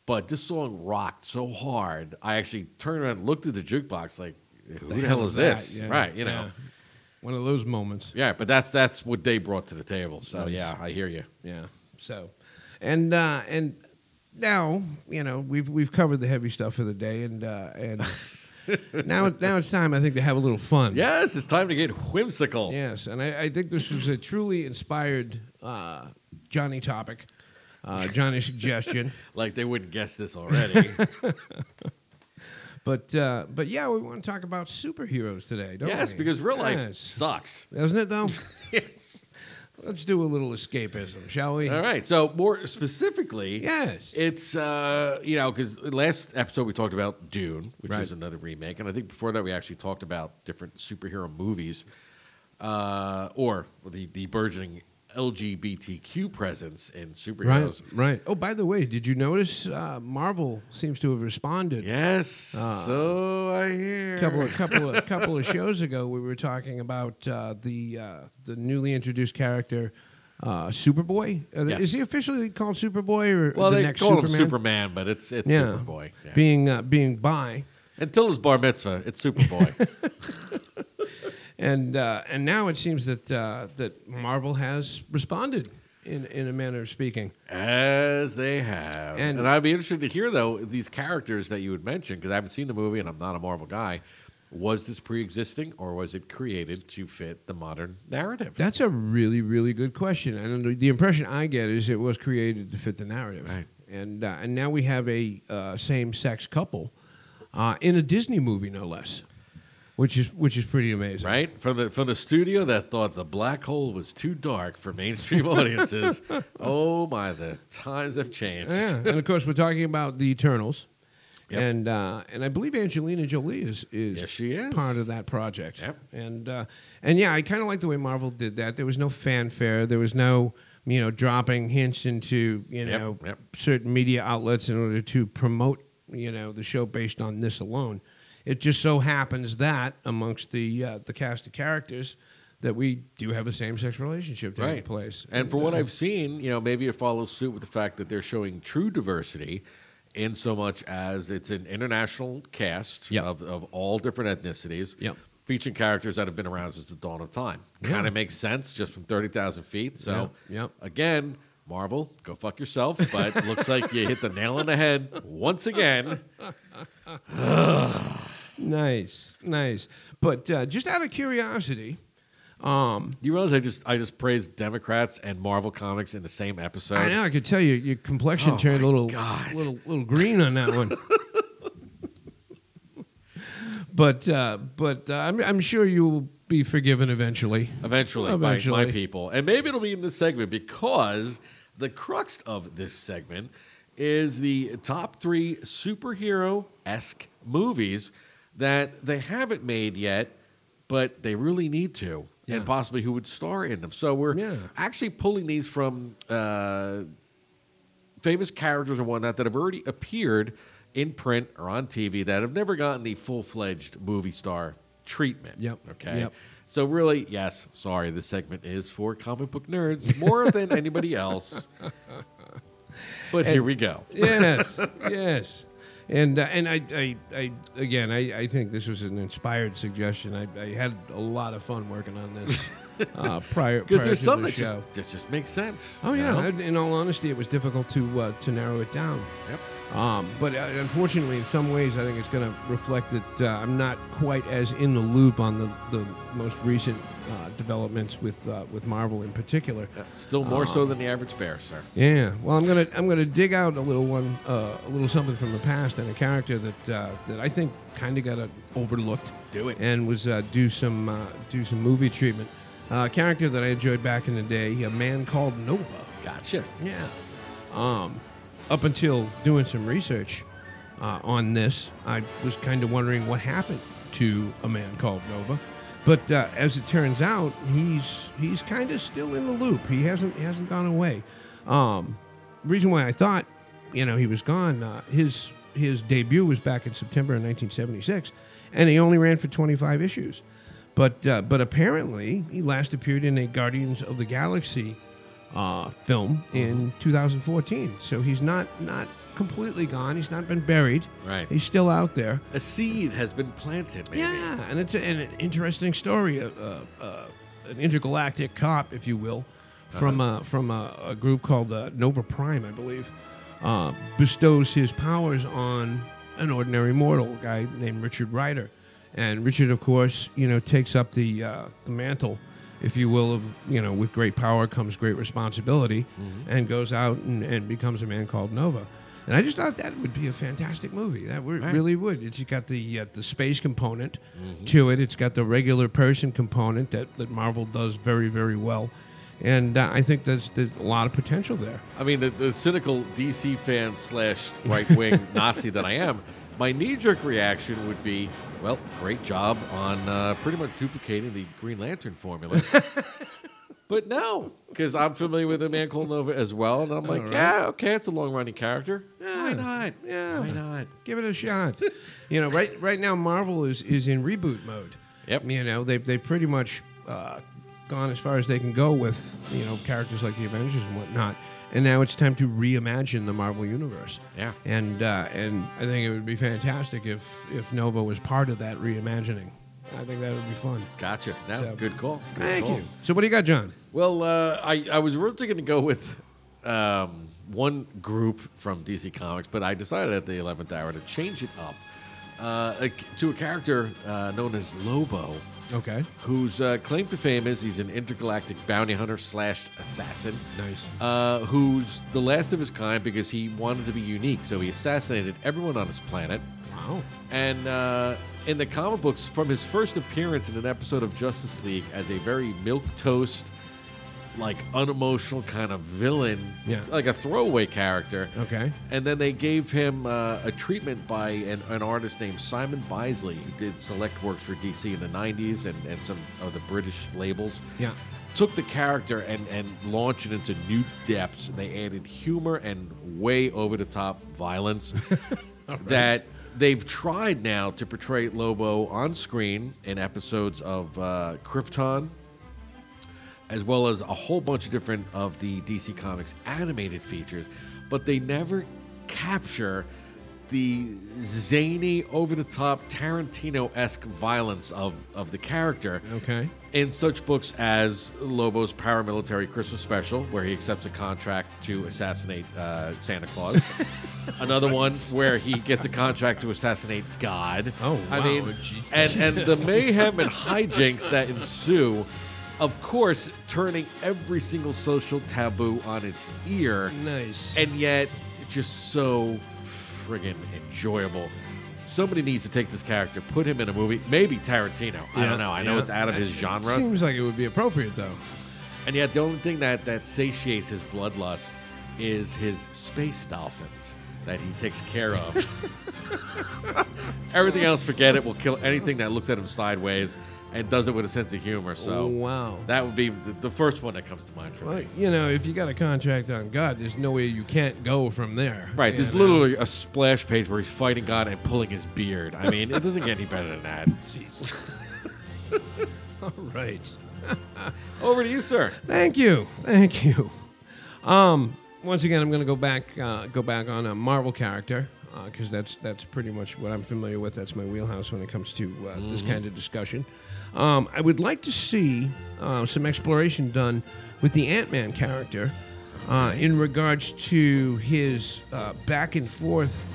Speaker 2: But this song rocked so hard, I actually turned around and looked at the jukebox like, who the,
Speaker 3: The
Speaker 2: hell
Speaker 3: hell
Speaker 2: is
Speaker 3: is
Speaker 2: this?
Speaker 3: Yeah,
Speaker 2: Right, you know.
Speaker 3: yeah. one of those moments.
Speaker 2: Yeah, but that's that's what they brought to the table. So
Speaker 3: Nice.
Speaker 2: yeah, I hear you.
Speaker 3: Yeah. So, and uh, and now you know we've we've covered the heavy stuff for the day, and uh, and now now it's time I think to have a little fun.
Speaker 2: Yes, it's time to get whimsical.
Speaker 3: Yes, and I, I think this was a truly inspired uh, Johnny topic, uh, Johnny suggestion.
Speaker 2: Like they wouldn't guess this already.
Speaker 3: But uh, but yeah, we want to talk about superheroes today, don't we?
Speaker 2: yes,
Speaker 3: we?
Speaker 2: because real life
Speaker 3: Yes.
Speaker 2: sucks.
Speaker 3: doesn't it though?
Speaker 2: yes.
Speaker 3: Let's do a little escapism, shall we?
Speaker 2: All right. So more specifically,
Speaker 3: Yes.
Speaker 2: it's uh, you know because last episode we talked about Dune, which
Speaker 3: Right.
Speaker 2: is another remake, and I think before that we actually talked about different superhero movies, uh, or the the burgeoning LGBTQ presence in superheroes.
Speaker 3: right. Oh, by the way, did you notice uh, Marvel seems to have responded?
Speaker 2: Yes. so I hear.
Speaker 3: A couple of couple of couple of shows ago, we were talking about uh, the uh, the newly introduced character uh, Superboy. Uh,
Speaker 2: Yes.
Speaker 3: Is he officially called Superboy or
Speaker 2: well,
Speaker 3: the
Speaker 2: they
Speaker 3: next
Speaker 2: call
Speaker 3: Superman?
Speaker 2: him Superman, but it's it's
Speaker 3: yeah,
Speaker 2: Superboy. Yeah.
Speaker 3: being uh, being bi,
Speaker 2: Until his bar mitzvah, it's Superboy.
Speaker 3: and uh, and now it seems that uh, that Marvel has responded in in a manner of speaking.
Speaker 2: As they have.
Speaker 3: And-
Speaker 2: And, I'd be interested to hear, though, these characters that you would mention because I haven't seen the movie and I'm not a Marvel guy. Was this pre existing or was it created to fit the modern narrative?
Speaker 3: That's a really, really good question. And the impression I get is it was created to fit the narrative.
Speaker 2: Right.
Speaker 3: And, uh, and now we have a uh, same sex couple uh, in a Disney movie, no less, which is, which is pretty amazing.
Speaker 2: right? From the, from the studio that thought the black hole was too dark for mainstream audiences. oh, my, the times have changed.
Speaker 3: Yeah. and of course, we're talking about the Eternals.
Speaker 2: Yep.
Speaker 3: And uh, and I believe Angelina Jolie is is
Speaker 2: Yes, she is.
Speaker 3: part of that project.
Speaker 2: Yep.
Speaker 3: And uh, and yeah, I kind of like the way Marvel did that. There was no fanfare. There was no you know dropping hints into you know
Speaker 2: yep.
Speaker 3: certain media outlets in order to promote you know the show based on this alone. It just so happens that amongst the uh, the cast of characters that we do have a same sex relationship taking
Speaker 2: right.
Speaker 3: place.
Speaker 2: And for what
Speaker 3: uh,
Speaker 2: I've seen, you know, maybe it follows suit with the fact that they're showing true diversity in so much as it's an international cast
Speaker 3: Yep.
Speaker 2: of, of all different ethnicities.
Speaker 3: Yep.
Speaker 2: Featuring characters that have been around since the dawn of time.
Speaker 3: Yeah.
Speaker 2: Kind of makes sense just from 30,000 feet. So,
Speaker 3: Yeah, yep.
Speaker 2: again, Marvel, go fuck yourself. But looks like you hit the nail on the head once again.
Speaker 3: Nice, nice. But uh, just out of curiosity, um,
Speaker 2: You realize I just I just praised Democrats and Marvel Comics in the same episode?
Speaker 3: I know I could tell you your complexion
Speaker 2: Oh,
Speaker 3: turned a little,
Speaker 2: God.
Speaker 3: little, little green on that one. but uh, but uh, I'm, I'm sure you will be forgiven eventually.
Speaker 2: Eventually,
Speaker 3: Eventually.
Speaker 2: By my people. And maybe it'll be in this segment because the crux of this segment is the top three superhero esque movies that they haven't made yet, but they really need to.
Speaker 3: Yeah.
Speaker 2: and possibly who would star in them. So we're
Speaker 3: Yeah.
Speaker 2: actually pulling these from uh, famous characters and whatnot that have already appeared in print or on TV that have never gotten the full fledged movie star treatment.
Speaker 3: Yep.
Speaker 2: Okay.
Speaker 3: Yep.
Speaker 2: So really, yes. Sorry, this segment is for comic book nerds more than anybody else. But here we go.
Speaker 3: yes, yes. And uh, and I, I, I again I, I think this was an inspired suggestion. I, I had a lot of fun working on this uh, prior
Speaker 2: Because there's
Speaker 3: to
Speaker 2: some
Speaker 3: the
Speaker 2: that
Speaker 3: show.
Speaker 2: just, just just makes sense.
Speaker 3: Oh yeah.
Speaker 2: know?
Speaker 3: In all honesty, it was difficult to uh, to narrow it down.
Speaker 2: Yep.
Speaker 3: Um, but uh, unfortunately, in some ways, I think it's going to reflect that uh, I'm not quite as in the loop on the, the most recent uh, developments with uh, with Marvel in particular.
Speaker 2: Yeah, Still more so than the average bear, sir.
Speaker 3: Yeah, well, I'm gonna I'm gonna dig out a little one, uh, a little something from the past, and a character that uh, that I think kind of got uh, overlooked.
Speaker 2: Do it.
Speaker 3: and was uh, do some uh, do some movie treatment. Uh, a character that I enjoyed back in the day, a man called Nova.
Speaker 2: Gotcha.
Speaker 3: Yeah. Um, up until doing some research uh, on this, I was kind of wondering what happened to a man called Nova. But uh, as it turns out, he's he's kind of still in the loop. He hasn't he hasn't gone away. Um, reason why I thought, you know, he was gone. Uh, his his debut was back in September of 1976, and he only ran for 25 issues. But uh, but apparently, he last appeared in a Guardians of the Galaxy uh, film in 2014. So he's not not completely gone. He's not been buried.
Speaker 2: Right.
Speaker 3: He's still out there.
Speaker 2: A seed has been planted, maybe.
Speaker 3: Yeah, and it's a, and an interesting story. Uh, uh, uh, an intergalactic cop, if you will, from uh, from a, a group called uh, Nova Prime, I believe, uh, bestows his powers on an ordinary mortal, a guy named Richard Rider, and Richard, of course, you know, takes up the uh, the mantle, if you will, of you know, with great power comes great responsibility, and goes out and, and becomes a man called Nova. And I just thought that would be a fantastic movie. That would,
Speaker 2: Right.
Speaker 3: really would. It's got the uh, the space component to it. It's got the regular person component that, that Marvel does very very well, and uh, I think there's there's a lot of potential there.
Speaker 2: I mean, the, the cynical DC fan slash right wing Nazi that I am, my knee jerk reaction would be, well, great job on uh, pretty much duplicating the Green Lantern formula. but no, because I'm familiar with a man called Nova as well, and I'm like,
Speaker 3: right.
Speaker 2: yeah, okay, it's a long running character.
Speaker 3: Yeah.
Speaker 2: Why not?
Speaker 3: Yeah.
Speaker 2: Why not?
Speaker 3: Give it a shot. you know, right right now Marvel is is in reboot mode.
Speaker 2: Yep.
Speaker 3: You know, they've they pretty much uh, gone as far as they can go with you know characters like the Avengers and whatnot. And now it's time to reimagine the Marvel universe.
Speaker 2: Yeah.
Speaker 3: And uh, and I think it would be fantastic if if Nova was part of that reimagining. I think that would be fun.
Speaker 2: Gotcha. No,
Speaker 3: So-
Speaker 2: good call. Good
Speaker 3: Thank
Speaker 2: call.
Speaker 3: you. So what do you got, John?
Speaker 2: Well, uh, I, I was originally going to go with um, one group from DC Comics, but I decided at the 11th hour to change it up uh, to a character uh, known as Lobo,
Speaker 3: Okay.
Speaker 2: whose uh, claim to fame is he's an intergalactic bounty hunter slash assassin.
Speaker 3: Nice.
Speaker 2: Uh, who's the last of his kind because he wanted to be unique, so he assassinated everyone on his planet.
Speaker 3: Wow.
Speaker 2: And uh, in the comic books, from his first appearance in an episode of Justice League as a very milk toast, like unemotional kind of villain,
Speaker 3: Yeah.
Speaker 2: like a throwaway character.
Speaker 3: Okay.
Speaker 2: And then they gave him uh, a treatment by an, an artist named Simon Bisley, who did select works for DC in the 90s and, and some of the British labels.
Speaker 3: Yeah.
Speaker 2: Took the character and, and launched it into new depths. They added humor and way over the top violence that they've tried now to portray Lobo on screen in episodes of uh, Krypton, as well as a whole bunch of different of the DC Comics animated features, but they never capture the zany, over the top, Tarantino esque violence of, of the character
Speaker 3: Okay.
Speaker 2: in such books as Lobo's paramilitary Christmas special, where he accepts a contract to assassinate uh, Santa Claus. Another one where he gets a contract to assassinate God.
Speaker 3: Oh,
Speaker 2: I mean, and and the mayhem and hijinks that ensue, of course, turning every single social taboo on its ear,
Speaker 3: Nice.
Speaker 2: and yet just so friggin' enjoyable. Somebody needs to take this character, put him in a movie. Maybe Tarantino. I
Speaker 3: Yeah,
Speaker 2: don't know. I know
Speaker 3: yeah.
Speaker 2: it's out of his genre.
Speaker 3: Seems like it would be appropriate though.
Speaker 2: And yet, the only thing that, that satiates his bloodlust is his space dolphins that he takes care of. Everything else, forget it. Will kill anything that looks at him sideways. And does it with a sense of humor. So
Speaker 3: Oh, wow.
Speaker 2: that would be the, the first one that comes to mind for
Speaker 3: Well,
Speaker 2: me.
Speaker 3: you know, if you got a contract on God, there's no way you can't go from there.
Speaker 2: Right,
Speaker 3: you
Speaker 2: there's
Speaker 3: know?
Speaker 2: literally a splash page where he's fighting God and pulling his beard. I mean, it doesn't get any better than that.
Speaker 3: Jesus. All right.
Speaker 2: Over to you, sir.
Speaker 3: Thank you. Thank you. Um, once again, I'm going to go back uh, go back on a Marvel character because that's that's pretty much what I'm familiar with. That's my wheelhouse when it comes to uh, this
Speaker 2: Mhm.
Speaker 3: kind of discussion. Um, I would like to see uh, some exploration done with the Ant Man character uh, in regards to his uh, back and forth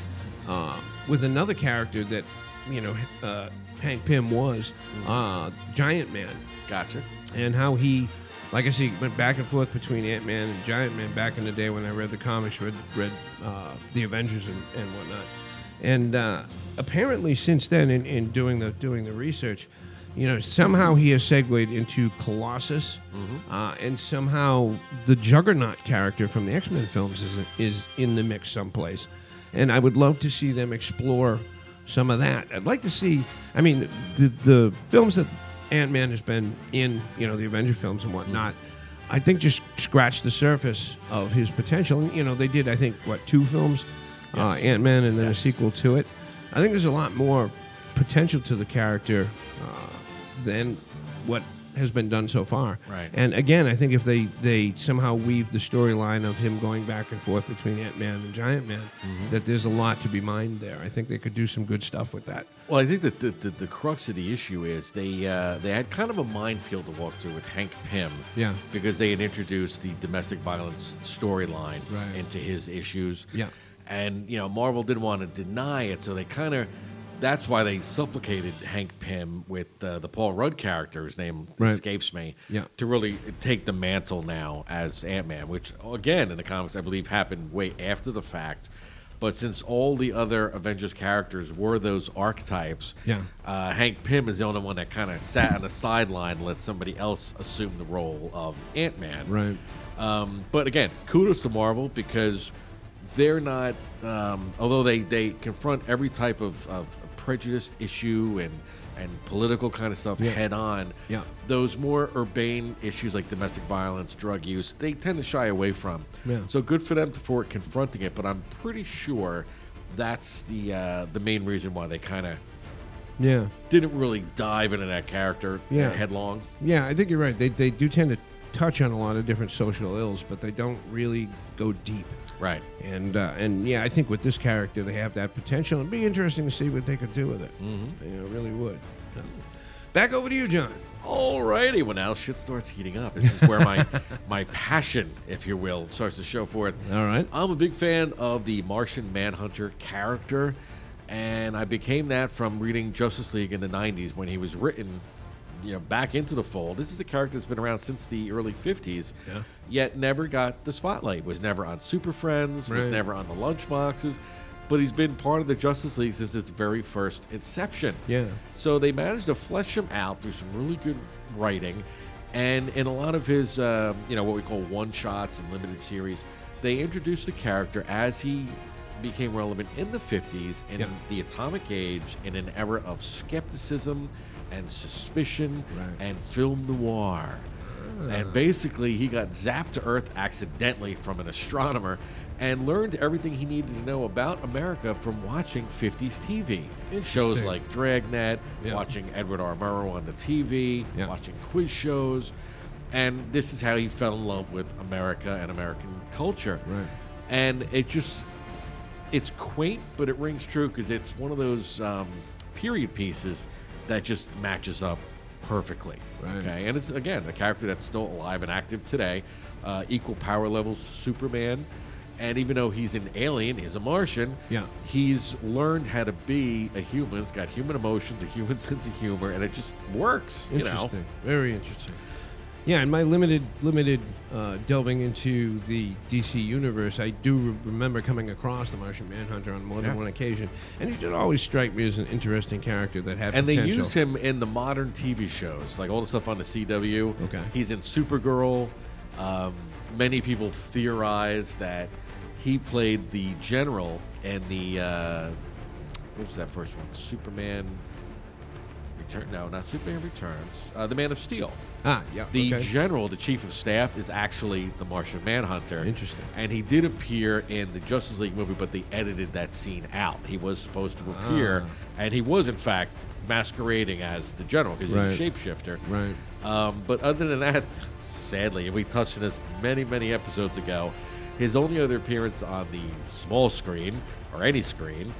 Speaker 3: uh, with another character that you know uh, Hank Pym was uh, Giant Man.
Speaker 2: Gotcha.
Speaker 3: And how he, like I said, went back and forth between Ant Man and Giant Man back in the day when I read the comics, read read uh, the Avengers and, and whatnot. And uh, apparently, since then, in, in doing the doing the research, you know, somehow he has segued into Colossus, uh, and somehow the Juggernaut character from the X Men films is is in the mix someplace. And I would love to see them explore some of that. I'd like to see. I mean, the the films that Ant Man has been in, you know, the Avenger films and whatnot. I think just scratched the surface of his potential. And, you know, they did, I think, what two films, uh,
Speaker 2: Yes.
Speaker 3: Ant Man, and then a sequel to it. I think there's a lot more potential to the character uh, than what has been done so far.
Speaker 2: Right.
Speaker 3: And again, I think if they they somehow weave the storyline of him going back and forth between Ant Man and Giant Man,
Speaker 2: Mm-hmm.
Speaker 3: that there's a lot to be mined there. I think they could do some good stuff with that.
Speaker 2: Well, I think that the, the, the crux of the issue is they uh, they had kind of a minefield to walk through with Hank Pym.
Speaker 3: Yeah.
Speaker 2: Because they had introduced the domestic violence storyline
Speaker 3: Right.
Speaker 2: into his issues.
Speaker 3: Yeah.
Speaker 2: And, you know, Marvel didn't want to deny it, so they kind of. That's why they supplicated Hank Pym with uh, the Paul Rudd character, whose name
Speaker 3: Right.
Speaker 2: escapes me,
Speaker 3: Yeah.
Speaker 2: to really take the mantle now as Ant Man, which, again, in the comics, I believe happened way after the fact. But since all the other Avengers characters were those archetypes,
Speaker 3: Yeah.
Speaker 2: uh, Hank Pym is the only one that kind of sat on the sideline and let somebody else assume the role of Ant Man.
Speaker 3: Right.
Speaker 2: Um, but again, kudos to Marvel because they're not, um, although they, they confront every type of, of prejudiced issue and, and political kind of stuff
Speaker 3: Yeah.
Speaker 2: head on,
Speaker 3: Yeah.
Speaker 2: those more urbane issues like domestic violence, drug use, they tend to shy away from.
Speaker 3: Yeah.
Speaker 2: So good for them for confronting it, but I'm pretty sure that's the uh, the main reason why they kind of
Speaker 3: Yeah.
Speaker 2: didn't really dive into that character
Speaker 3: Yeah.
Speaker 2: headlong.
Speaker 3: Yeah, I think you're right. They, they do tend to touch on a lot of different social ills, but they don't really go deep.
Speaker 2: Right.
Speaker 3: And uh, and yeah, I think with this character, they have that potential. It'd be interesting to see what they could do with it.
Speaker 2: Mm-hmm.
Speaker 3: You know, it really would. So, back over to you, John.
Speaker 2: Alrighty, well now shit starts heating up. This is where my my passion, if you will, starts to show forth.
Speaker 3: All right.
Speaker 2: I'm a big fan of the Martian Manhunter character, and I became that from reading Justice League in the '90s when he was written, you know, back into the fold. This is a character that's been around since the early '50s,
Speaker 3: Yeah.
Speaker 2: Yet never got the spotlight. Was never on Super Friends. Was
Speaker 3: Right.
Speaker 2: never on the lunchboxes. But he's been part of the Justice League since its very first inception.
Speaker 3: Yeah.
Speaker 2: So they managed to flesh him out through some really good writing, and in a lot of his, uh, you know, what we call one shots and limited series, they introduced the character as he became relevant in the 50s in
Speaker 3: Yeah.
Speaker 2: the atomic age in an era of skepticism and suspicion
Speaker 3: Right.
Speaker 2: and film noir. And basically, he got zapped to Earth accidentally from an astronomer and learned everything he needed to know about America from watching 50s TV. Shows
Speaker 3: Interesting.
Speaker 2: like Dragnet,
Speaker 3: Yeah.
Speaker 2: watching Edward R. Murrow on the TV,
Speaker 3: Yeah.
Speaker 2: watching quiz shows. And this is how he fell in love with America and American culture.
Speaker 3: Right.
Speaker 2: And it just, it's quaint, but it rings true because it's one of those um, period pieces that just matches up perfectly.
Speaker 3: Right.
Speaker 2: Okay. And it's, again, a character that's still alive and active today, uh, equal power levels to Superman. And even though he's an alien, he's a Martian.
Speaker 3: Yeah.
Speaker 2: He's learned how to be a human. He's got human emotions, a human sense of humor, and it just works. You know.
Speaker 3: Interesting. Very interesting. Yeah, in my limited limited uh, delving into the DC universe, I do re- remember coming across the Martian Manhunter on more than
Speaker 2: Yeah.
Speaker 3: one occasion, and he did always strike me as an interesting character that had
Speaker 2: And they use him in the modern TV shows, like all the stuff on the CW.
Speaker 3: Okay.
Speaker 2: He's in Supergirl. Um, many people theorize that he played the general in the uh, what was that first one? Superman Return. No, not Superman Returns. Uh, the Man of Steel.
Speaker 3: Ah, yeah.
Speaker 2: The
Speaker 3: okay.
Speaker 2: general, the chief of staff, is actually the Martian Manhunter.
Speaker 3: Interesting.
Speaker 2: And he did appear in the Justice League movie, but they edited that scene out. He was supposed to appear,
Speaker 3: Ah.
Speaker 2: and he was in fact masquerading as the general because
Speaker 3: Right.
Speaker 2: he's a shapeshifter.
Speaker 3: Right.
Speaker 2: Um, but other than that, sadly, and we touched on this many, many episodes ago, his only other appearance on the small screen or any screen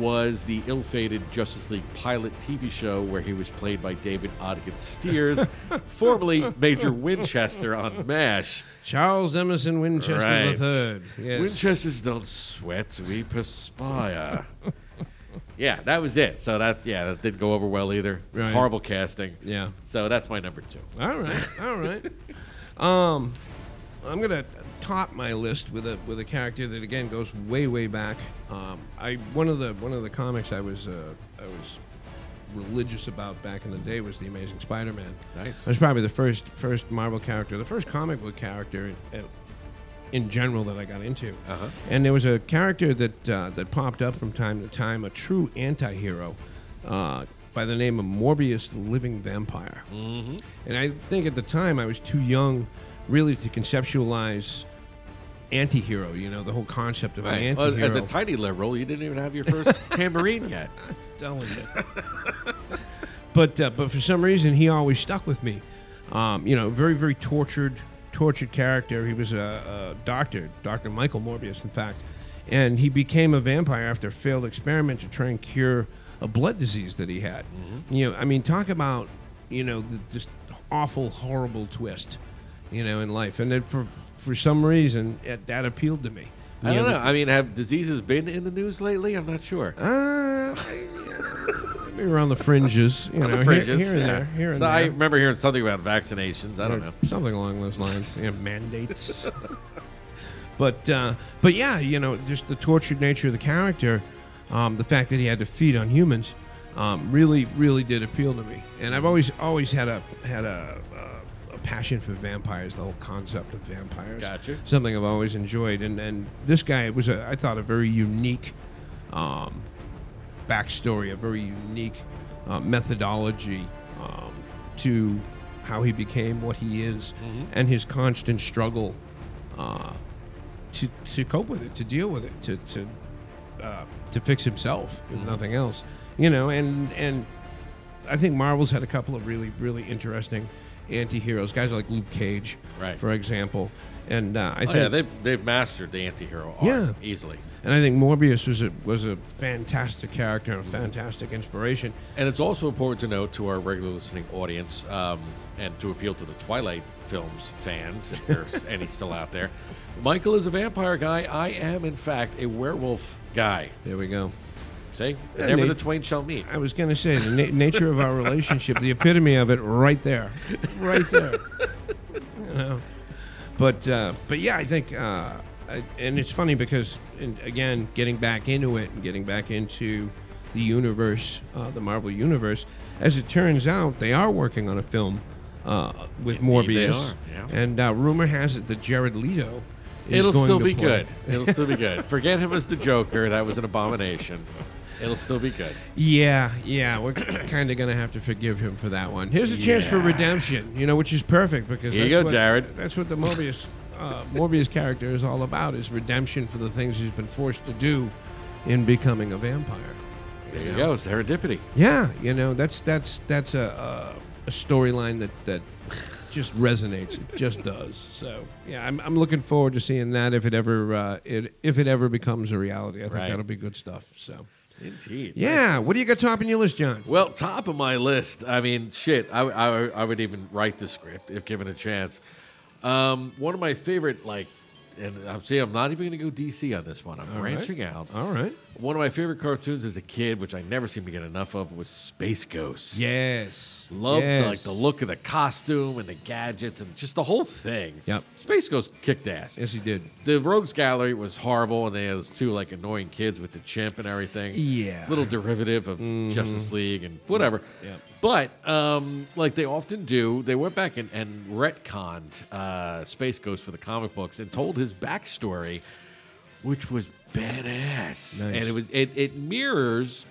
Speaker 2: was the ill-fated Justice League pilot TV show where he was played by David Ogden Stiers, formerly Major Winchester on MASH.
Speaker 3: Charles Emerson Winchester
Speaker 2: Right.
Speaker 3: the Yes.
Speaker 2: Winchesters don't sweat; we perspire. yeah, that was it. So that's yeah, that didn't go over well either.
Speaker 3: Right.
Speaker 2: Horrible casting.
Speaker 3: Yeah.
Speaker 2: So that's my number two.
Speaker 3: All right, all right. Um, I'm gonna top my list with a with a character that again goes way way back. Um, I one of the one of the comics I was uh, I was religious about back in the day was the Amazing Spider-Man.
Speaker 2: Nice.
Speaker 3: That was probably the first first Marvel character, the first comic book character in, in general that I got into.
Speaker 2: Uh-huh.
Speaker 3: And there was a character that uh, that popped up from time to time, a true anti-hero, uh, by the name of Morbius, the Living Vampire.
Speaker 2: Mm-hmm.
Speaker 3: And I think at the time I was too young, really, to conceptualize anti-hero. You know, the whole concept of an anti-hero.
Speaker 2: as a tiny liberal, you didn't even have your first tambourine yet.
Speaker 3: telling you. but uh, but for some reason he always stuck with me. Um, you know, very very tortured tortured character. He was a, a doctor, Doctor Michael Morbius, in fact, and he became a vampire after a failed experiment to try and cure a blood disease that he had. You know, I mean, talk about you know the, this awful horrible twist, you know, in life, and then for for some reason it, that appealed to me.
Speaker 2: I don't know. I mean, have diseases been in the news lately? I'm not sure.
Speaker 3: Uh, maybe around the fringes, you know,
Speaker 2: the
Speaker 3: here-
Speaker 2: fringes,
Speaker 3: here, and
Speaker 2: yeah.
Speaker 3: there, here and
Speaker 2: so
Speaker 3: there.
Speaker 2: I remember hearing something about vaccinations. I don't
Speaker 3: Or
Speaker 2: know.
Speaker 3: something along those lines. Know, mandates. but uh, but yeah, you know, just the tortured nature of the character, um, the fact that he had to feed on humans, um, really really did appeal to me. And I've always always had a had a passion for vampires, the whole concept of vampires.
Speaker 2: Gotcha.
Speaker 3: Something I've always enjoyed. And and this guy was a I thought a very unique. Um, backstory, a very unique uh, methodology um, to how he became what he is, and his constant struggle uh, to to cope with it, to deal with it, to to uh, to fix himself, if nothing else. You know, and and I think Marvel's had a couple of really really interesting anti-heroes, guys like Luke Cage,
Speaker 2: Right.
Speaker 3: for example. And uh, I
Speaker 2: Oh,
Speaker 3: think
Speaker 2: yeah, they've, they've mastered the anti-hero art
Speaker 3: Yeah.
Speaker 2: easily.
Speaker 3: and I think Morbius was a was a fantastic character and a fantastic inspiration.
Speaker 2: And it's also important to note to our regular listening audience um, and to appeal to the Twilight films fans, if there's any still out there. Michael is a vampire guy. I am, in fact, a werewolf guy.
Speaker 3: There we go.
Speaker 2: See?
Speaker 3: Yeah,
Speaker 2: Never the twain shall meet.
Speaker 3: I was going to say the na- nature of our relationship, the epitome of it, right there, right there. You know, but uh, but yeah, I think, uh, I, and it's funny because, and again, getting back into it and getting back into the universe, uh, the Marvel universe. As it turns out, they are working on a film uh, with Morbius,
Speaker 2: are, yeah.
Speaker 3: and uh, rumor has it that Jared Leto. Is
Speaker 2: It'll still be
Speaker 3: play.
Speaker 2: good. It'll still be good. Forget him as the Joker. That was an abomination. It'll still be good.
Speaker 3: Yeah, yeah, we're kind of going to have to forgive him for that one. Here's a chance for
Speaker 2: Yeah.
Speaker 3: redemption, you know, which is perfect because
Speaker 2: Here you
Speaker 3: that's
Speaker 2: go,
Speaker 3: what,
Speaker 2: Jared.
Speaker 3: That's what the Morbius uh, Morbius character is all about: is redemption for the things he's been forced to do in becoming a vampire.
Speaker 2: There you go. Serendipity.
Speaker 3: Yeah, you know, that's that's that's a a, a storyline that that just resonates. It just does. So yeah, I'm, I'm looking forward to seeing that if it ever uh, it, if it ever becomes a reality. I think
Speaker 2: Right.
Speaker 3: that'll be good stuff. So
Speaker 2: Indeed.
Speaker 3: yeah, what do you got top on your list, John?
Speaker 2: Well, top of my list. I mean, shit. I, I, I would even write the script if given a chance. Um, one of my favorite, like, and I'm saying I'm not even going to go DC on this one. I'm
Speaker 3: All right.
Speaker 2: branching out.
Speaker 3: All right.
Speaker 2: One of my favorite cartoons as a kid, which I never seemed to get enough of, was Space Ghost.
Speaker 3: Yes.
Speaker 2: Loved
Speaker 3: Yes.
Speaker 2: like the look of the costume and the gadgets and just the whole thing.
Speaker 3: Yep.
Speaker 2: Space Ghost kicked ass.
Speaker 3: Yes, he did.
Speaker 2: The Rogues Gallery was horrible, and they had those two like annoying kids with the chimp and everything.
Speaker 3: Yeah.
Speaker 2: little derivative of Justice League and whatever.
Speaker 3: Yeah.
Speaker 2: But um, like they often do, they went back and, and retconned uh, Space Ghost for the comic books and told his backstory, which was badass,
Speaker 3: Nice.
Speaker 2: and it was it, it mirrors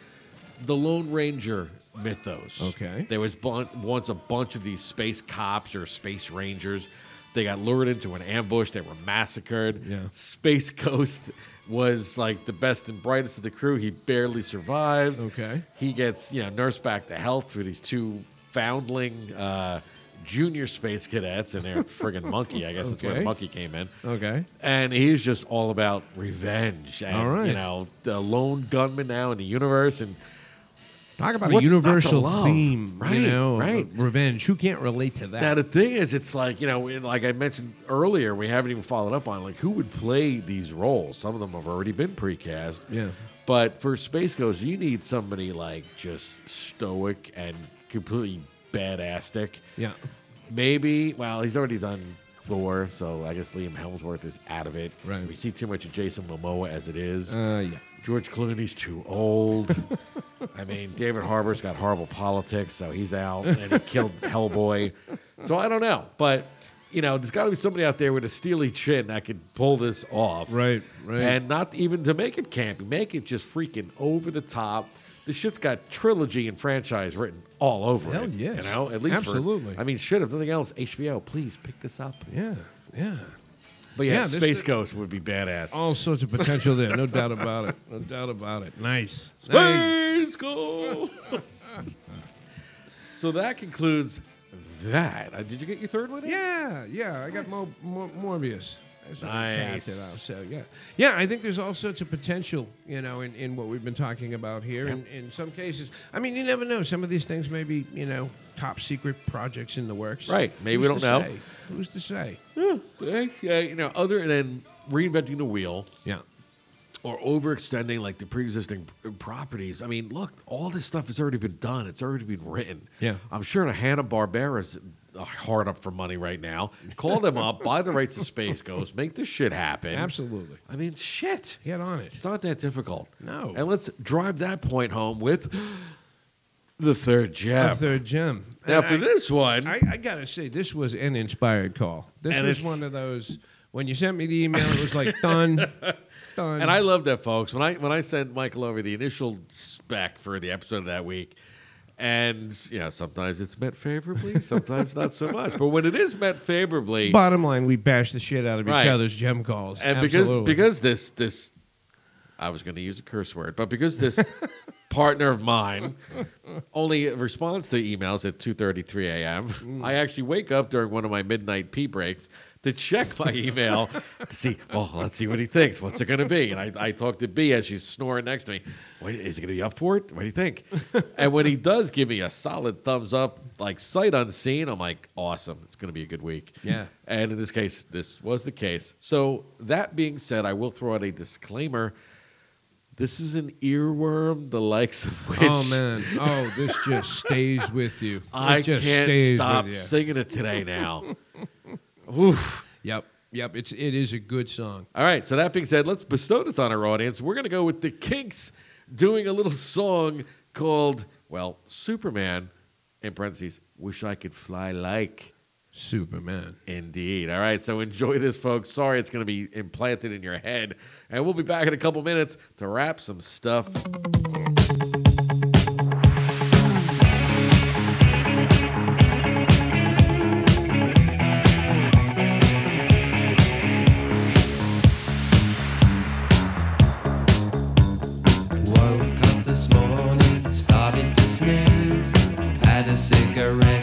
Speaker 2: the Lone Ranger mythos.
Speaker 3: Okay.
Speaker 2: There was bun- once a bunch of these space cops or space rangers. They got lured into an ambush. They were massacred.
Speaker 3: Yeah.
Speaker 2: Space Ghost was like the best and brightest of the crew. He barely survives.
Speaker 3: Okay.
Speaker 2: He gets you know nursed back to health through these two foundling uh, junior space cadets and their friggin' monkey. I guess that's where the
Speaker 3: Okay.
Speaker 2: monkey came in.
Speaker 3: Okay.
Speaker 2: And he's just all about revenge. And,
Speaker 3: All right.
Speaker 2: you know, the lone gunman now in the universe. And
Speaker 3: Talk about
Speaker 2: What's
Speaker 3: a
Speaker 2: not to
Speaker 3: universal
Speaker 2: love?
Speaker 3: theme,
Speaker 2: Right,
Speaker 3: you know,
Speaker 2: right.
Speaker 3: revenge. Who can't relate to that?
Speaker 2: now the thing is, it's like, you know, like I mentioned earlier, we haven't even followed up on, like, who would play these roles? Some of them have already been precast.
Speaker 3: Yeah.
Speaker 2: But for Space Ghost, you need somebody, like, just stoic and completely badasstic.
Speaker 3: yeah.
Speaker 2: Maybe, well, he's already done Thor, so I guess Liam Hemsworth is out of it.
Speaker 3: Right.
Speaker 2: We see too much of Jason Momoa as it is.
Speaker 3: Uh, yeah.
Speaker 2: George Clooney's too old. I mean, David Harbour's got horrible politics, so he's out, and he killed Hellboy. So I don't know, but you know, there's got to be somebody out there with a steely chin that could pull this off,
Speaker 3: Right, right.
Speaker 2: And not even to make it campy, make it just freaking over the top. This shit's got trilogy and franchise written all over it.
Speaker 3: Hell
Speaker 2: it.
Speaker 3: yes.
Speaker 2: you know, at least for-
Speaker 3: Absolutely.
Speaker 2: I mean, shit. If nothing else, HBO, please pick this up.
Speaker 3: Yeah. Yeah.
Speaker 2: But yeah,
Speaker 3: Yeah, this
Speaker 2: Space
Speaker 3: is-
Speaker 2: Ghost would be badass.
Speaker 3: All sorts of potential there. No doubt about it. No doubt about it. Nice. Nice.
Speaker 2: Space Ghost. so that concludes that. Uh, did you get your third one? in?
Speaker 3: Yeah, yeah. I got Mo, Mo, Morbius. I
Speaker 2: Nice.
Speaker 3: it out. So yeah, yeah. I think there's all sorts of potential, you know, in, in what we've been talking about here. In, in some cases, I mean, you never know. Some of these things may be, you know, top secret projects in the works.
Speaker 2: Right. Maybe we don't know.
Speaker 3: say? Who's to say?
Speaker 2: Yeah, you know, other than reinventing the wheel
Speaker 3: Yeah.
Speaker 2: Or overextending like the pre-existing properties. I mean, look, all this stuff has already been done. It's already been written.
Speaker 3: Yeah.
Speaker 2: I'm sure a Hanna Barbera's uh, hard up for money right now. Call them up, buy the rights to Space Ghost, make this shit happen.
Speaker 3: Absolutely.
Speaker 2: I mean, shit.
Speaker 3: Get on it.
Speaker 2: It's not that difficult.
Speaker 3: No.
Speaker 2: And let's drive that point home with the third gem.
Speaker 3: third gem.
Speaker 2: Now,
Speaker 3: And
Speaker 2: for
Speaker 3: I-
Speaker 2: this one,
Speaker 3: I, I gotta say, this was an inspired call. This was one of those. When you sent me the email, it was like done, done.
Speaker 2: and I love that, folks. When I when I sent Michael over the initial spec for the episode of that week, and you know, sometimes it's met favorably, sometimes not so much. But when it is met favorably,
Speaker 3: Bottom line, we bash the shit out of each other's gem calls.
Speaker 2: and because
Speaker 3: Absolutely.
Speaker 2: because this this I was going to use a curse word, but because this partner of mine only responds to emails at 2:33 a.m., mm. I actually wake up during one of my midnight pee breaks to check my email to see. Oh, let's see what he thinks. What's it going to be? And I, I talk to B as she's snoring next to me. Wait, is he going to be up for it? What do you think? and when he does give me a solid thumbs up, like sight unseen, I'm like, awesome. It's going to be a good week.
Speaker 3: Yeah.
Speaker 2: And in this case, this was the case. So, that being said, I will throw out a disclaimer. This is an earworm, the likes of oh, which
Speaker 3: oh man, oh this just stays with you. It
Speaker 2: I
Speaker 3: just
Speaker 2: can't stop singing it today now. Oof.
Speaker 3: Yep, yep. It's it is a good song.
Speaker 2: All right, so that being said, let's bestow this on our audience. We're going to go with the Kinks doing a little song called, well, Superman, in parentheses, Wish I Could Fly Like.
Speaker 3: Superman.
Speaker 2: Indeed. All right, so enjoy this, folks. Sorry it's going to be implanted in your head. And we'll be back in a couple minutes to wrap some stuff.
Speaker 7: This morning, started to sneeze. Had a cigarette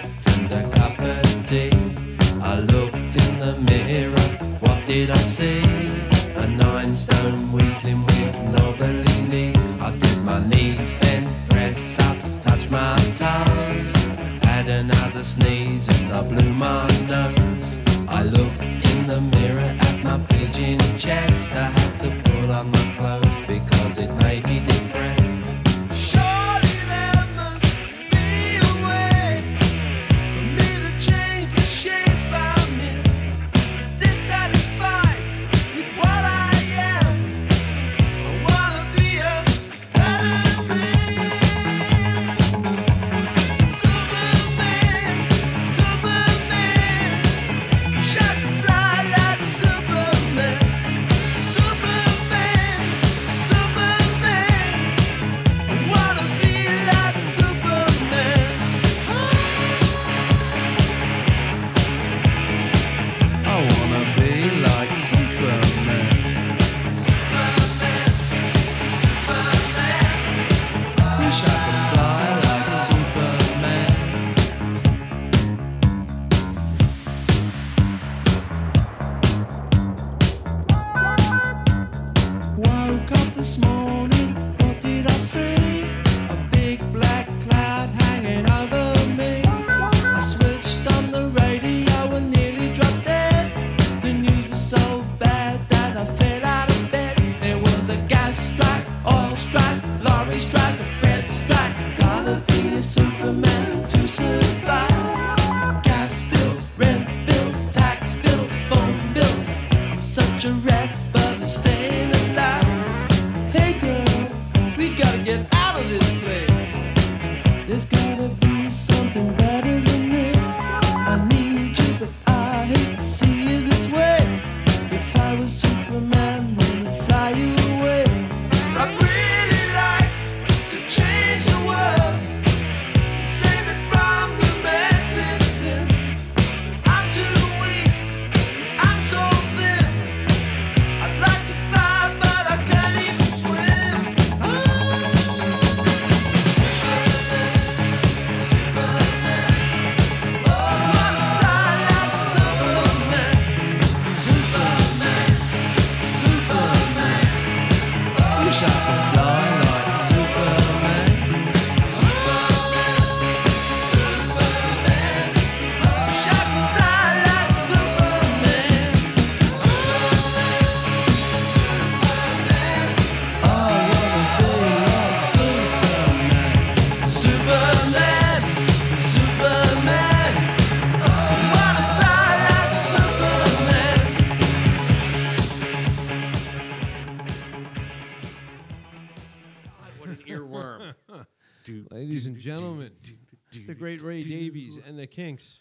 Speaker 7: and the
Speaker 3: Kinks.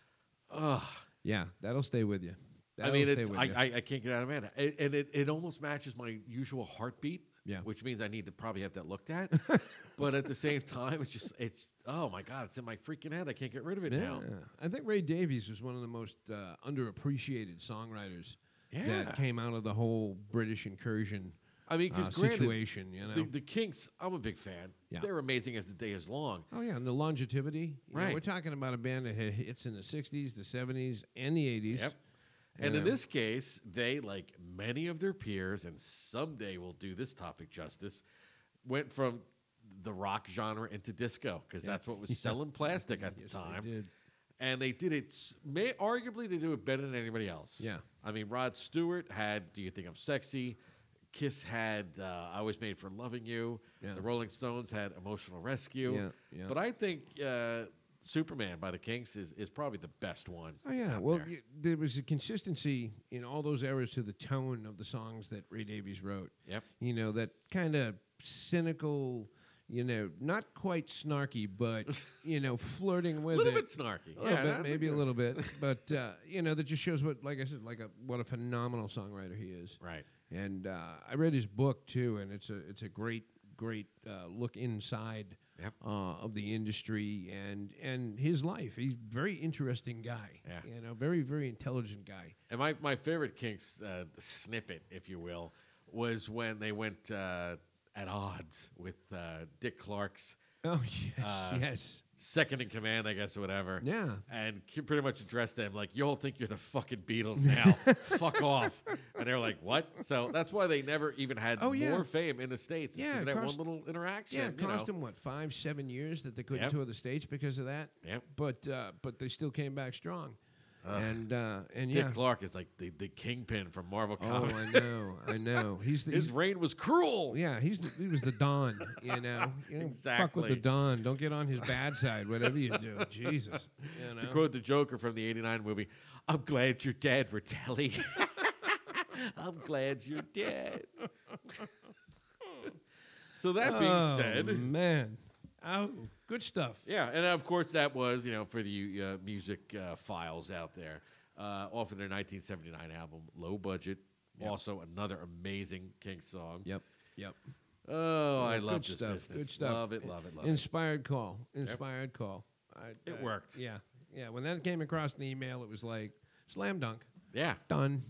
Speaker 2: Ugh.
Speaker 3: Yeah, that'll stay with you.
Speaker 2: I
Speaker 3: That'll
Speaker 2: mean,
Speaker 3: stay
Speaker 2: it's,
Speaker 3: with
Speaker 2: I,
Speaker 3: you.
Speaker 2: I, I can't get out of my head. It- And it, it almost matches my usual heartbeat.
Speaker 3: Yeah.
Speaker 2: Which means I need to probably have that looked at. but at the same time, it's just, it's, oh my God, it's in my freaking head. I can't get rid of it now.
Speaker 3: I think Ray Davies was one of the most uh, underappreciated songwriters
Speaker 2: Yeah.
Speaker 3: that came out of the whole British incursion.
Speaker 2: I mean, because
Speaker 3: uh, situation, you know.
Speaker 2: the, the Kinks, I'm a big fan.
Speaker 3: Yeah.
Speaker 2: They're amazing as the day is long.
Speaker 3: oh yeah, and the longevity. You know,
Speaker 2: Right.
Speaker 3: we're talking about a band that had hits in the '60s, the '70s, and the '80s.
Speaker 2: Yep. And in
Speaker 3: Yeah.
Speaker 2: this case, they, like many of their peers, and someday will do this topic justice, went from the rock genre into disco because that's what was selling plastic at the
Speaker 3: Yes, they
Speaker 2: time.
Speaker 3: did.
Speaker 2: And they did it. May arguably they do it better than anybody else.
Speaker 3: Yeah.
Speaker 2: I mean, Rod Stewart had "Do You Think I'm Sexy." Kiss had uh, "I Was Made for Loving You."
Speaker 3: Yeah.
Speaker 2: The Rolling Stones had "Emotional Rescue."
Speaker 3: Yeah, yeah.
Speaker 2: But I think uh, "Superman" by the Kinks is, is probably the best one.
Speaker 3: Oh yeah, well,
Speaker 2: there.
Speaker 3: there was a consistency in all those eras to the tone of the songs that Ray Davies wrote.
Speaker 2: Yep.
Speaker 3: You know that kind of cynical, you know, not quite snarky, but you know, flirting with
Speaker 2: Little
Speaker 3: it.
Speaker 2: bit snarky.
Speaker 3: A little
Speaker 2: Yeah,
Speaker 3: bit, maybe a little bit, but uh, you know, that just shows what, like I said, like a what a phenomenal songwriter he is.
Speaker 2: Right.
Speaker 3: And uh, I read his book too, and it's a it's a great great uh, look inside
Speaker 2: Yep.
Speaker 3: uh, of the industry and and his life. He's a very interesting guy.
Speaker 2: Yeah.
Speaker 3: You know, very very intelligent guy.
Speaker 2: And my, my favorite Kinks uh, snippet, if you will, was when they went uh, at odds with uh, Dick Clark's
Speaker 3: Oh yes,
Speaker 2: Uh,
Speaker 3: yes.
Speaker 2: Second in command, I guess, or whatever.
Speaker 3: Yeah.
Speaker 2: And he pretty much addressed them like, "You all think you're the fucking Beatles now? Fuck off!" And they're like, "What?" So that's why they never even had
Speaker 3: Oh, yeah.
Speaker 2: more fame in the states.
Speaker 3: Yeah,
Speaker 2: that
Speaker 3: cost-
Speaker 2: one little interaction.
Speaker 3: Yeah, it cost
Speaker 2: know.
Speaker 3: them what five, seven years that they couldn't
Speaker 2: Yep.
Speaker 3: tour the states because of that.
Speaker 2: Yep.
Speaker 3: But uh, but they still came back strong, and uh, and
Speaker 2: Dick
Speaker 3: yeah.
Speaker 2: Clark is like the, the kingpin from Marvel Comics.
Speaker 3: Oh, I know, I know. He's the,
Speaker 2: His
Speaker 3: he's,
Speaker 2: reign was cruel.
Speaker 3: yeah, he's the, he was the Don. You know, you know, fuck with the Don. Don't get on his bad side. Whatever you do, Jesus. You know?
Speaker 2: To quote the Joker from the '89 movie, "I'm glad you're dead, Fratelli. I'm glad you're dead." so that being
Speaker 3: Oh,
Speaker 2: said,
Speaker 3: man, oh, good stuff.
Speaker 2: yeah, and of course that was you know for the uh, music uh, files out there, uh, off of their 1979 album, Low Budget. Also another amazing King song.
Speaker 3: Yep, yep.
Speaker 2: Oh, I
Speaker 3: Good
Speaker 2: love this
Speaker 3: stuff.
Speaker 2: business.
Speaker 3: Good stuff.
Speaker 2: Love it. Love it. Love it.
Speaker 3: Inspired call. Inspired call. I,
Speaker 2: It
Speaker 3: I-
Speaker 2: worked.
Speaker 3: Yeah, yeah. When that came across an email, it was like slam dunk.
Speaker 2: Yeah,
Speaker 3: Done.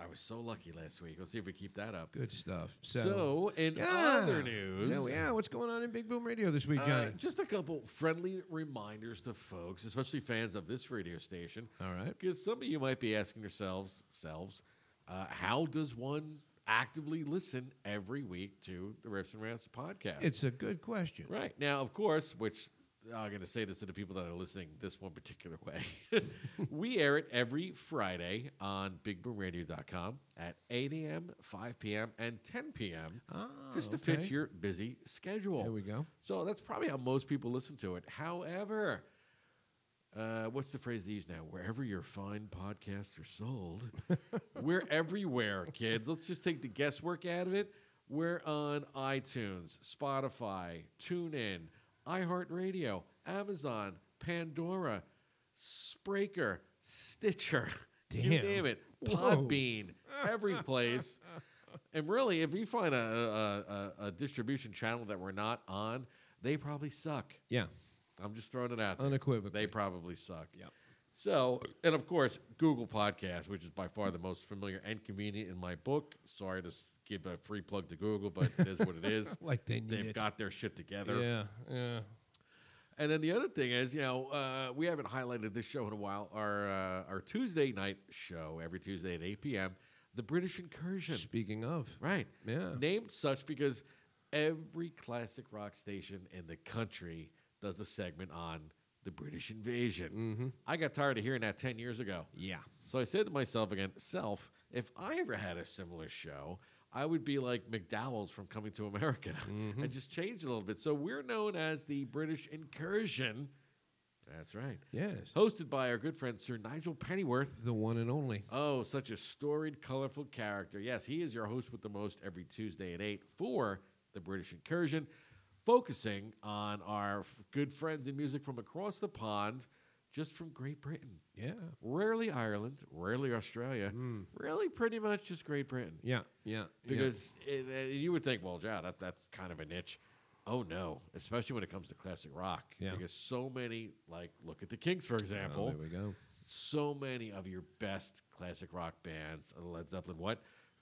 Speaker 2: I was so lucky last week. Let's see if we keep that up.
Speaker 3: Good stuff. So,
Speaker 2: So, in
Speaker 3: yeah.
Speaker 2: other news,
Speaker 3: So, yeah, what's going on in Big Boom Radio this week,
Speaker 2: Uh,
Speaker 3: Johnny?
Speaker 2: just a couple friendly reminders to folks, especially fans of this radio station.
Speaker 3: All right.
Speaker 2: Because some of you might be asking yourselves, selves, uh, how does one actively listen every week to the Riffs and Rants podcast?
Speaker 3: It's a good question.
Speaker 2: Right. Now, of course, which I'm going to say this to the people that are listening this one particular way. we air it every Friday on bigboomradio.com at 8 a.m., 5 p.m., and 10 p.m. just to
Speaker 3: okay.
Speaker 2: fit your busy schedule.
Speaker 3: There we go.
Speaker 2: So that's probably how most people listen to it. However, uh, what's the phrase they use now? Wherever your fine podcasts are sold, we're everywhere, kids. Let's just take the guesswork out of it. We're on iTunes, Spotify, TuneIn, iHeartRadio, Amazon, Pandora, Spreaker, Stitcher. You
Speaker 3: Damn.
Speaker 2: name it. Podbean, every place. And really, if you find a, a, a, a distribution channel that we're not on, they probably suck.
Speaker 3: Yeah.
Speaker 2: I'm just throwing it out there.
Speaker 3: Unequivocally.
Speaker 2: They probably suck.
Speaker 3: Yep.
Speaker 2: So, and of course, Google Podcast, which is by far the most familiar and convenient in my book. Sorry to s- give a free plug to Google, but it is what it is.
Speaker 3: Like they need
Speaker 2: They've
Speaker 3: it.
Speaker 2: got their shit together.
Speaker 3: Yeah. Yeah.
Speaker 2: And then the other thing is, you know, uh, we haven't highlighted this show in a while. Our uh, our Tuesday night show every Tuesday at 8 p.m. The British Incursion.
Speaker 3: Speaking of.
Speaker 2: Right.
Speaker 3: Yeah.
Speaker 2: Named such because every classic rock station in the country does a segment on the British invasion.
Speaker 3: Mm-hmm.
Speaker 2: I got tired of hearing that 10 years ago.
Speaker 3: Yeah.
Speaker 2: So I said to myself again, self, if I ever had a similar show, I would be like McDowell's from Coming to America
Speaker 3: Mm-hmm.
Speaker 2: and just change a little bit. So we're known as the British Incursion. That's right.
Speaker 3: Yes.
Speaker 2: Hosted by our good friend Sir Nigel Pennyworth.
Speaker 3: The one and only.
Speaker 2: Oh, such a storied, colorful character. Yes, he is your host with the most every Tuesday at 8 for the British Incursion, focusing on our f- good friends in music from across the pond, just from Great Britain.
Speaker 3: Yeah.
Speaker 2: Rarely Ireland, rarely Australia, really pretty much just Great Britain.
Speaker 3: Yeah. Yeah.
Speaker 2: Because it, uh, you would think, well, yeah, that, that's kind of a niche. Oh, no, especially when it comes to classic rock.
Speaker 3: Yeah.
Speaker 2: Because so many, like, look at the Kinks, for example
Speaker 3: Oh, there we go.
Speaker 2: so many of your best classic rock bands, uh, Led Zeppelin, what,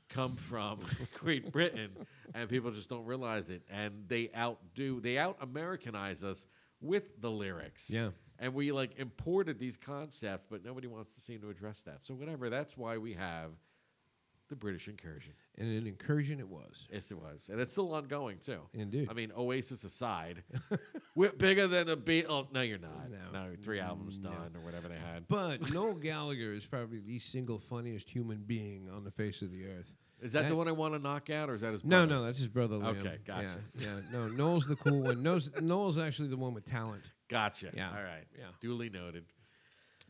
Speaker 2: come from Great Britain, and people just don't realize it. And they outdo, they out Americanize us with the lyrics.
Speaker 3: Yeah.
Speaker 2: And we like imported these concepts, but nobody wants to seem to address that. So whatever, that's why we have the British incursion.
Speaker 3: And an incursion it was.
Speaker 2: Yes, it was, and it's still ongoing too.
Speaker 3: Indeed.
Speaker 2: I mean, Oasis aside, we're bigger than a Beatles. Oh, no, you're not.
Speaker 3: No.
Speaker 2: No, three mm, albums done or whatever they had.
Speaker 3: But Noel Gallagher is probably the single funniest human being on the face of the earth.
Speaker 2: Is that the one I want to knock out, or is that his? Brother?
Speaker 3: No, no, that's his brother Liam.
Speaker 2: Okay, gotcha.
Speaker 3: Yeah, yeah. no, Noel's the cool one. Noel's, Noel's actually the one with talent.
Speaker 2: Gotcha.
Speaker 3: Yeah.
Speaker 2: All right.
Speaker 3: Yeah.
Speaker 2: Duly noted.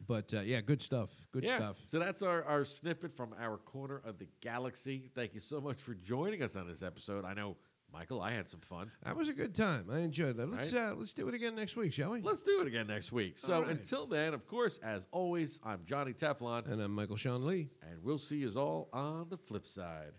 Speaker 3: But uh, yeah, good stuff. Good
Speaker 2: yeah.
Speaker 3: stuff.
Speaker 2: So that's our, our snippet from our corner of the galaxy. Thank you so much for joining us on this episode. I know, Michael, I had some fun.
Speaker 3: That was a good time. I enjoyed that. Let's
Speaker 2: Right.
Speaker 3: uh, let's do it again next week, shall we?
Speaker 2: Let's do it again next week. So
Speaker 3: right.
Speaker 2: until then, of course, as always, I'm Johnny Teflon,
Speaker 3: And I'm Michael Sean Lee.
Speaker 2: and we'll see you all on the flip side.